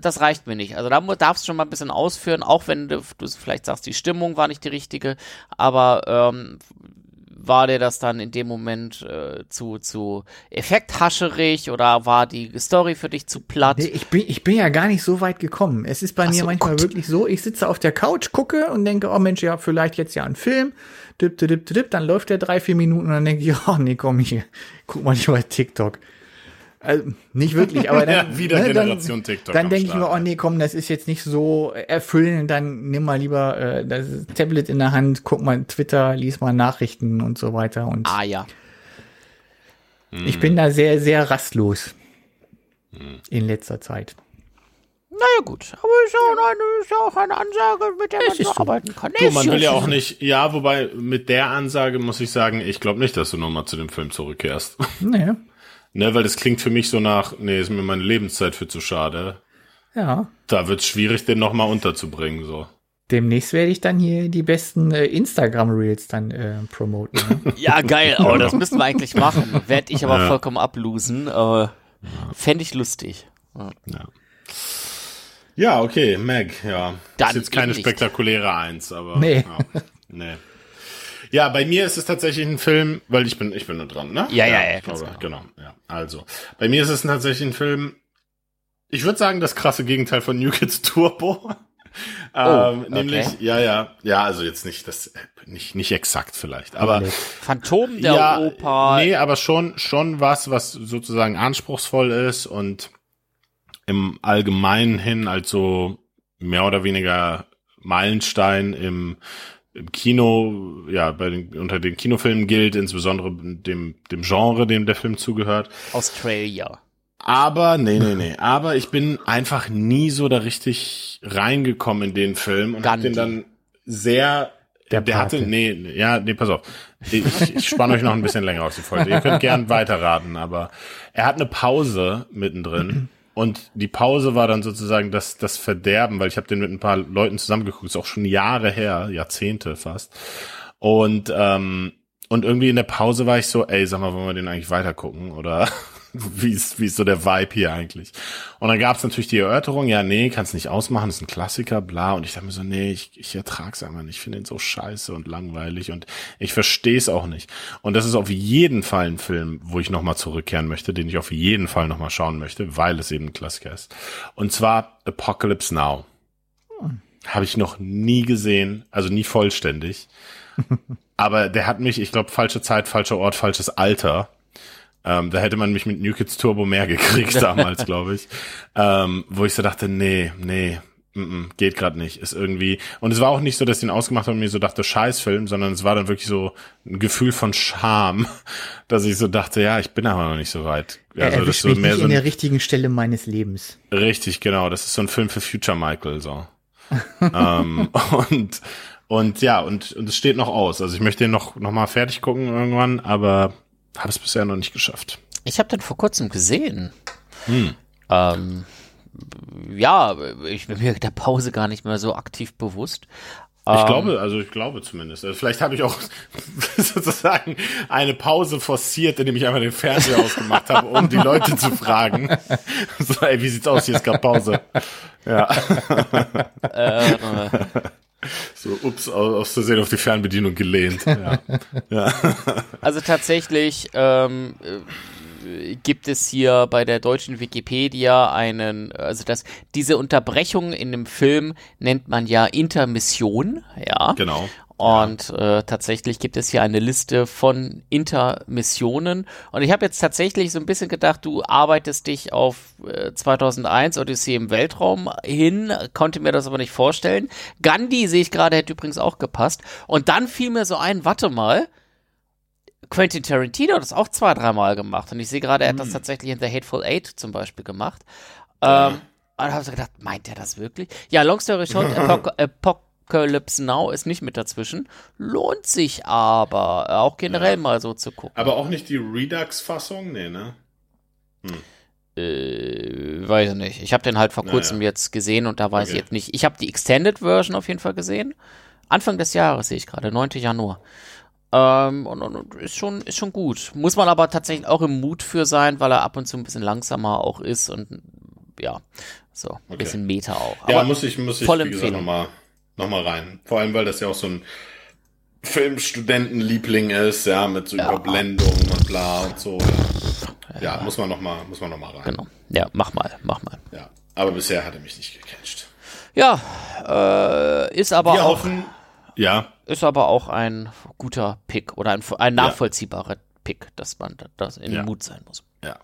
das reicht mir nicht. Also da darfst du schon mal ein bisschen ausführen, auch wenn du, du vielleicht sagst, die Stimmung war nicht die richtige, aber ähm, war dir das dann in dem Moment äh, zu, zu effekthascherig oder war die Story für dich zu platt? Nee, ich bin, ich bin ja gar nicht so weit gekommen. Es ist bei Ach mir so, manchmal Gott. wirklich so, ich sitze auf der Couch, gucke und denke, oh Mensch, ja, vielleicht jetzt ja ein Film. Dip, dip, dip, dip, dann läuft der drei, vier Minuten und dann denke ich, [LAUGHS] oh nee, komm, ich guck mal nicht bei TikTok. Also, nicht wirklich, aber dann, [LAUGHS] Ja, wieder ne, Generation dann, TikTok Dann denke ich mir, oh ja. nee, komm, das ist jetzt nicht so erfüllend, dann nimm mal lieber äh, das Tablet in der Hand, guck mal Twitter, lies mal Nachrichten und so weiter. Und Ah ja. ich bin da sehr, sehr rastlos in letzter Zeit. Naja gut, aber ist auch eine, ist auch eine Ansage, mit der man so arbeiten kann. Du, man will ja auch nicht, ja, wobei mit der Ansage muss ich sagen, ich glaube nicht, dass du nochmal zu dem Film zurückkehrst. Naja. Ne, weil das klingt für mich so nach, nee, ist mir meine Lebenszeit für zu schade. Ja. Da wird's schwierig, den nochmal unterzubringen, so. Demnächst werde ich dann hier die besten äh, Instagram-Reels dann äh, promoten. Ne? [LAUGHS] Ja, geil, oh, das müssten wir eigentlich machen. Werd ich aber Ja. vollkommen ablosen. Äh, Fände ich lustig. Ja. Ja, okay, Meg, ja. Dann ist jetzt keine spektakuläre Eins, aber. Nee. Ja, nee. Ja, bei mir ist es tatsächlich ein Film, weil ich bin, ich bin nur dran, ne? Ja, ja, ja, ganz glaube, genau, ja. Also, bei mir ist es tatsächlich ein Film, ich würde sagen, das krasse Gegenteil von New Kids Turbo. [LAUGHS] ähm, Oh, okay. Nämlich, ja, ja, ja, also jetzt nicht das, nicht, nicht exakt vielleicht, aber Phantom der ja, Oper. Nee, aber schon, schon was, was sozusagen anspruchsvoll ist und im Allgemeinen hin als so mehr oder weniger Meilenstein im, im Kino, ja, bei den, unter den Kinofilmen gilt, insbesondere dem, dem Genre, dem der Film zugehört. Australia. Aber, nee, nee, nee. Aber ich bin einfach nie so da richtig reingekommen in den Film und hab Gandhi. den dann sehr. Der Der, hatte, nee, nee, ja, nee, pass auf. Ich, ich spanne euch noch ein bisschen länger aus die Folge. Ihr könnt gern weiterraten, aber er hat eine Pause mittendrin. Und die Pause war dann sozusagen das, das Verderben, weil ich habe den mit ein paar Leuten zusammengeguckt, ist auch schon Jahre her, Jahrzehnte fast. Und, ähm, und irgendwie in der Pause war ich so, ey, sag mal, wollen wir den eigentlich weitergucken? Oder [LAUGHS] wie ist, wie ist so der Vibe hier eigentlich? Und dann gab es natürlich die Erörterung, ja, nee, kannst nicht ausmachen, ist ein Klassiker, bla. Und ich dachte mir so, nee, ich, ich ertrag's einfach nicht. Ich finde ihn so scheiße und langweilig und ich verstehe es auch nicht. Und das ist auf jeden Fall ein Film, wo ich nochmal zurückkehren möchte, den ich auf jeden Fall nochmal schauen möchte, weil es eben ein Klassiker ist. Und zwar Apocalypse Now. Habe ich noch nie gesehen, also nie vollständig. [LAUGHS] Aber der hat mich, ich glaube, falsche Zeit, falscher Ort, falsches Alter. Ähm, da hätte man mich mit New Kids Turbo mehr gekriegt [LAUGHS] damals, glaube ich. Ähm, wo ich so dachte, nee, nee, mm, mm, geht gerade nicht. Ist irgendwie. Und es war auch nicht so, dass ich den ausgemacht habe und mir so dachte, Scheißfilm, sondern es war dann wirklich so ein Gefühl von Scham, [LAUGHS] dass ich so dachte, ja, ich bin aber noch nicht so weit. Also das ist so mehr nicht so in der ein, richtigen Stelle meines Lebens. richtig, genau. Das ist so ein Film für Future Michael, so. [LAUGHS] ähm, und und ja, und, und es steht noch aus. Also ich möchte den noch, noch mal fertig gucken irgendwann, aber habe es bisher noch nicht geschafft. Ich habe den vor kurzem gesehen. Hm. Ähm, ja, ich bin mir der Pause gar nicht mehr so aktiv bewusst. Ich Ähm, glaube, also ich glaube zumindest. Also vielleicht habe ich auch [LAUGHS] sozusagen eine Pause forciert, indem ich einfach den Fernseher ausgemacht habe, um die Leute zu fragen. [LAUGHS] So, ey, wie sieht's aus? Hier ist gerade Pause. Ja. Äh, So, ups, aus Versehen auf die Fernbedienung gelehnt. Ja. ja. [LAUGHS] Also tatsächlich ähm, äh, gibt es hier bei der deutschen Wikipedia einen, also das, diese Unterbrechung in dem Film nennt man ja Intermission, ja. Genau. Und äh, tatsächlich gibt es hier eine Liste von Intermissionen. Und ich habe jetzt tatsächlich so ein bisschen gedacht, du arbeitest dich auf äh, 2001 Odyssee im Weltraum hin, konnte mir das aber nicht vorstellen. Gandhi sehe ich gerade, hätte übrigens auch gepasst. Und dann fiel mir so ein, warte mal, Quentin Tarantino hat das auch zwei, dreimal gemacht. Und ich sehe gerade, er hat das tatsächlich in The Hateful Eight zum Beispiel gemacht. Ähm, und da habe ich so gedacht, meint er das wirklich? Ja, long story short, [LAUGHS] Apoc Apocalypse Now ist nicht mit dazwischen. Lohnt sich aber, auch generell mal so zu gucken. Aber auch nicht die Redux-Fassung? Nee, ne? Äh, weiß ich nicht. Ich habe den halt vor Naja. kurzem jetzt gesehen und da weiß ich Okay. jetzt nicht. Ich habe die Extended Version auf jeden Fall gesehen. Anfang des Jahres sehe ich gerade, 9. Januar. Ähm, und, und, und ist schon, ist schon gut. Muss man aber tatsächlich auch im Mut für sein, weil er ab und zu ein bisschen langsamer auch ist und ja, so, ein bisschen Meta auch. Ja, Aber muss ich, muss ich, volle wie gesagt, Empfehlung. Nochmal noch mal rein. Vor allem, weil das ja auch so ein Filmstudentenliebling ist, ja, mit so Überblendung und bla und so. Ja, muss man nochmal, muss man noch mal rein. genau. Ja, mach mal, mach mal. Ja. Aber bisher hat er mich nicht gecatcht. Ja, äh, ist aber Wir auch, hoffen, ja, ist aber auch ein guter Pick oder ein, ein nachvollziehbarer Pick, dass man das in Ja. Mut sein muss. ja.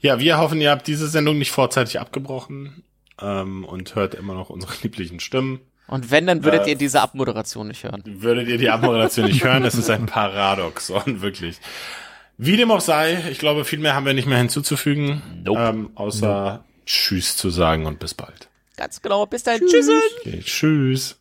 Ja, wir hoffen, ihr habt diese Sendung nicht vorzeitig abgebrochen ähm, und hört immer noch unsere lieblichen Stimmen. Und wenn, dann würdet Äh, ihr diese Abmoderation nicht hören. Würdet ihr die Abmoderation nicht hören, das ist ein [LAUGHS] Paradoxon, [LAUGHS] wirklich. Wie dem auch sei, ich glaube, viel mehr haben wir nicht mehr hinzuzufügen, Nope. ähm, außer Tschüss zu sagen und bis bald. Ganz genau. Bis dahin. Tschüss. Okay, tschüss.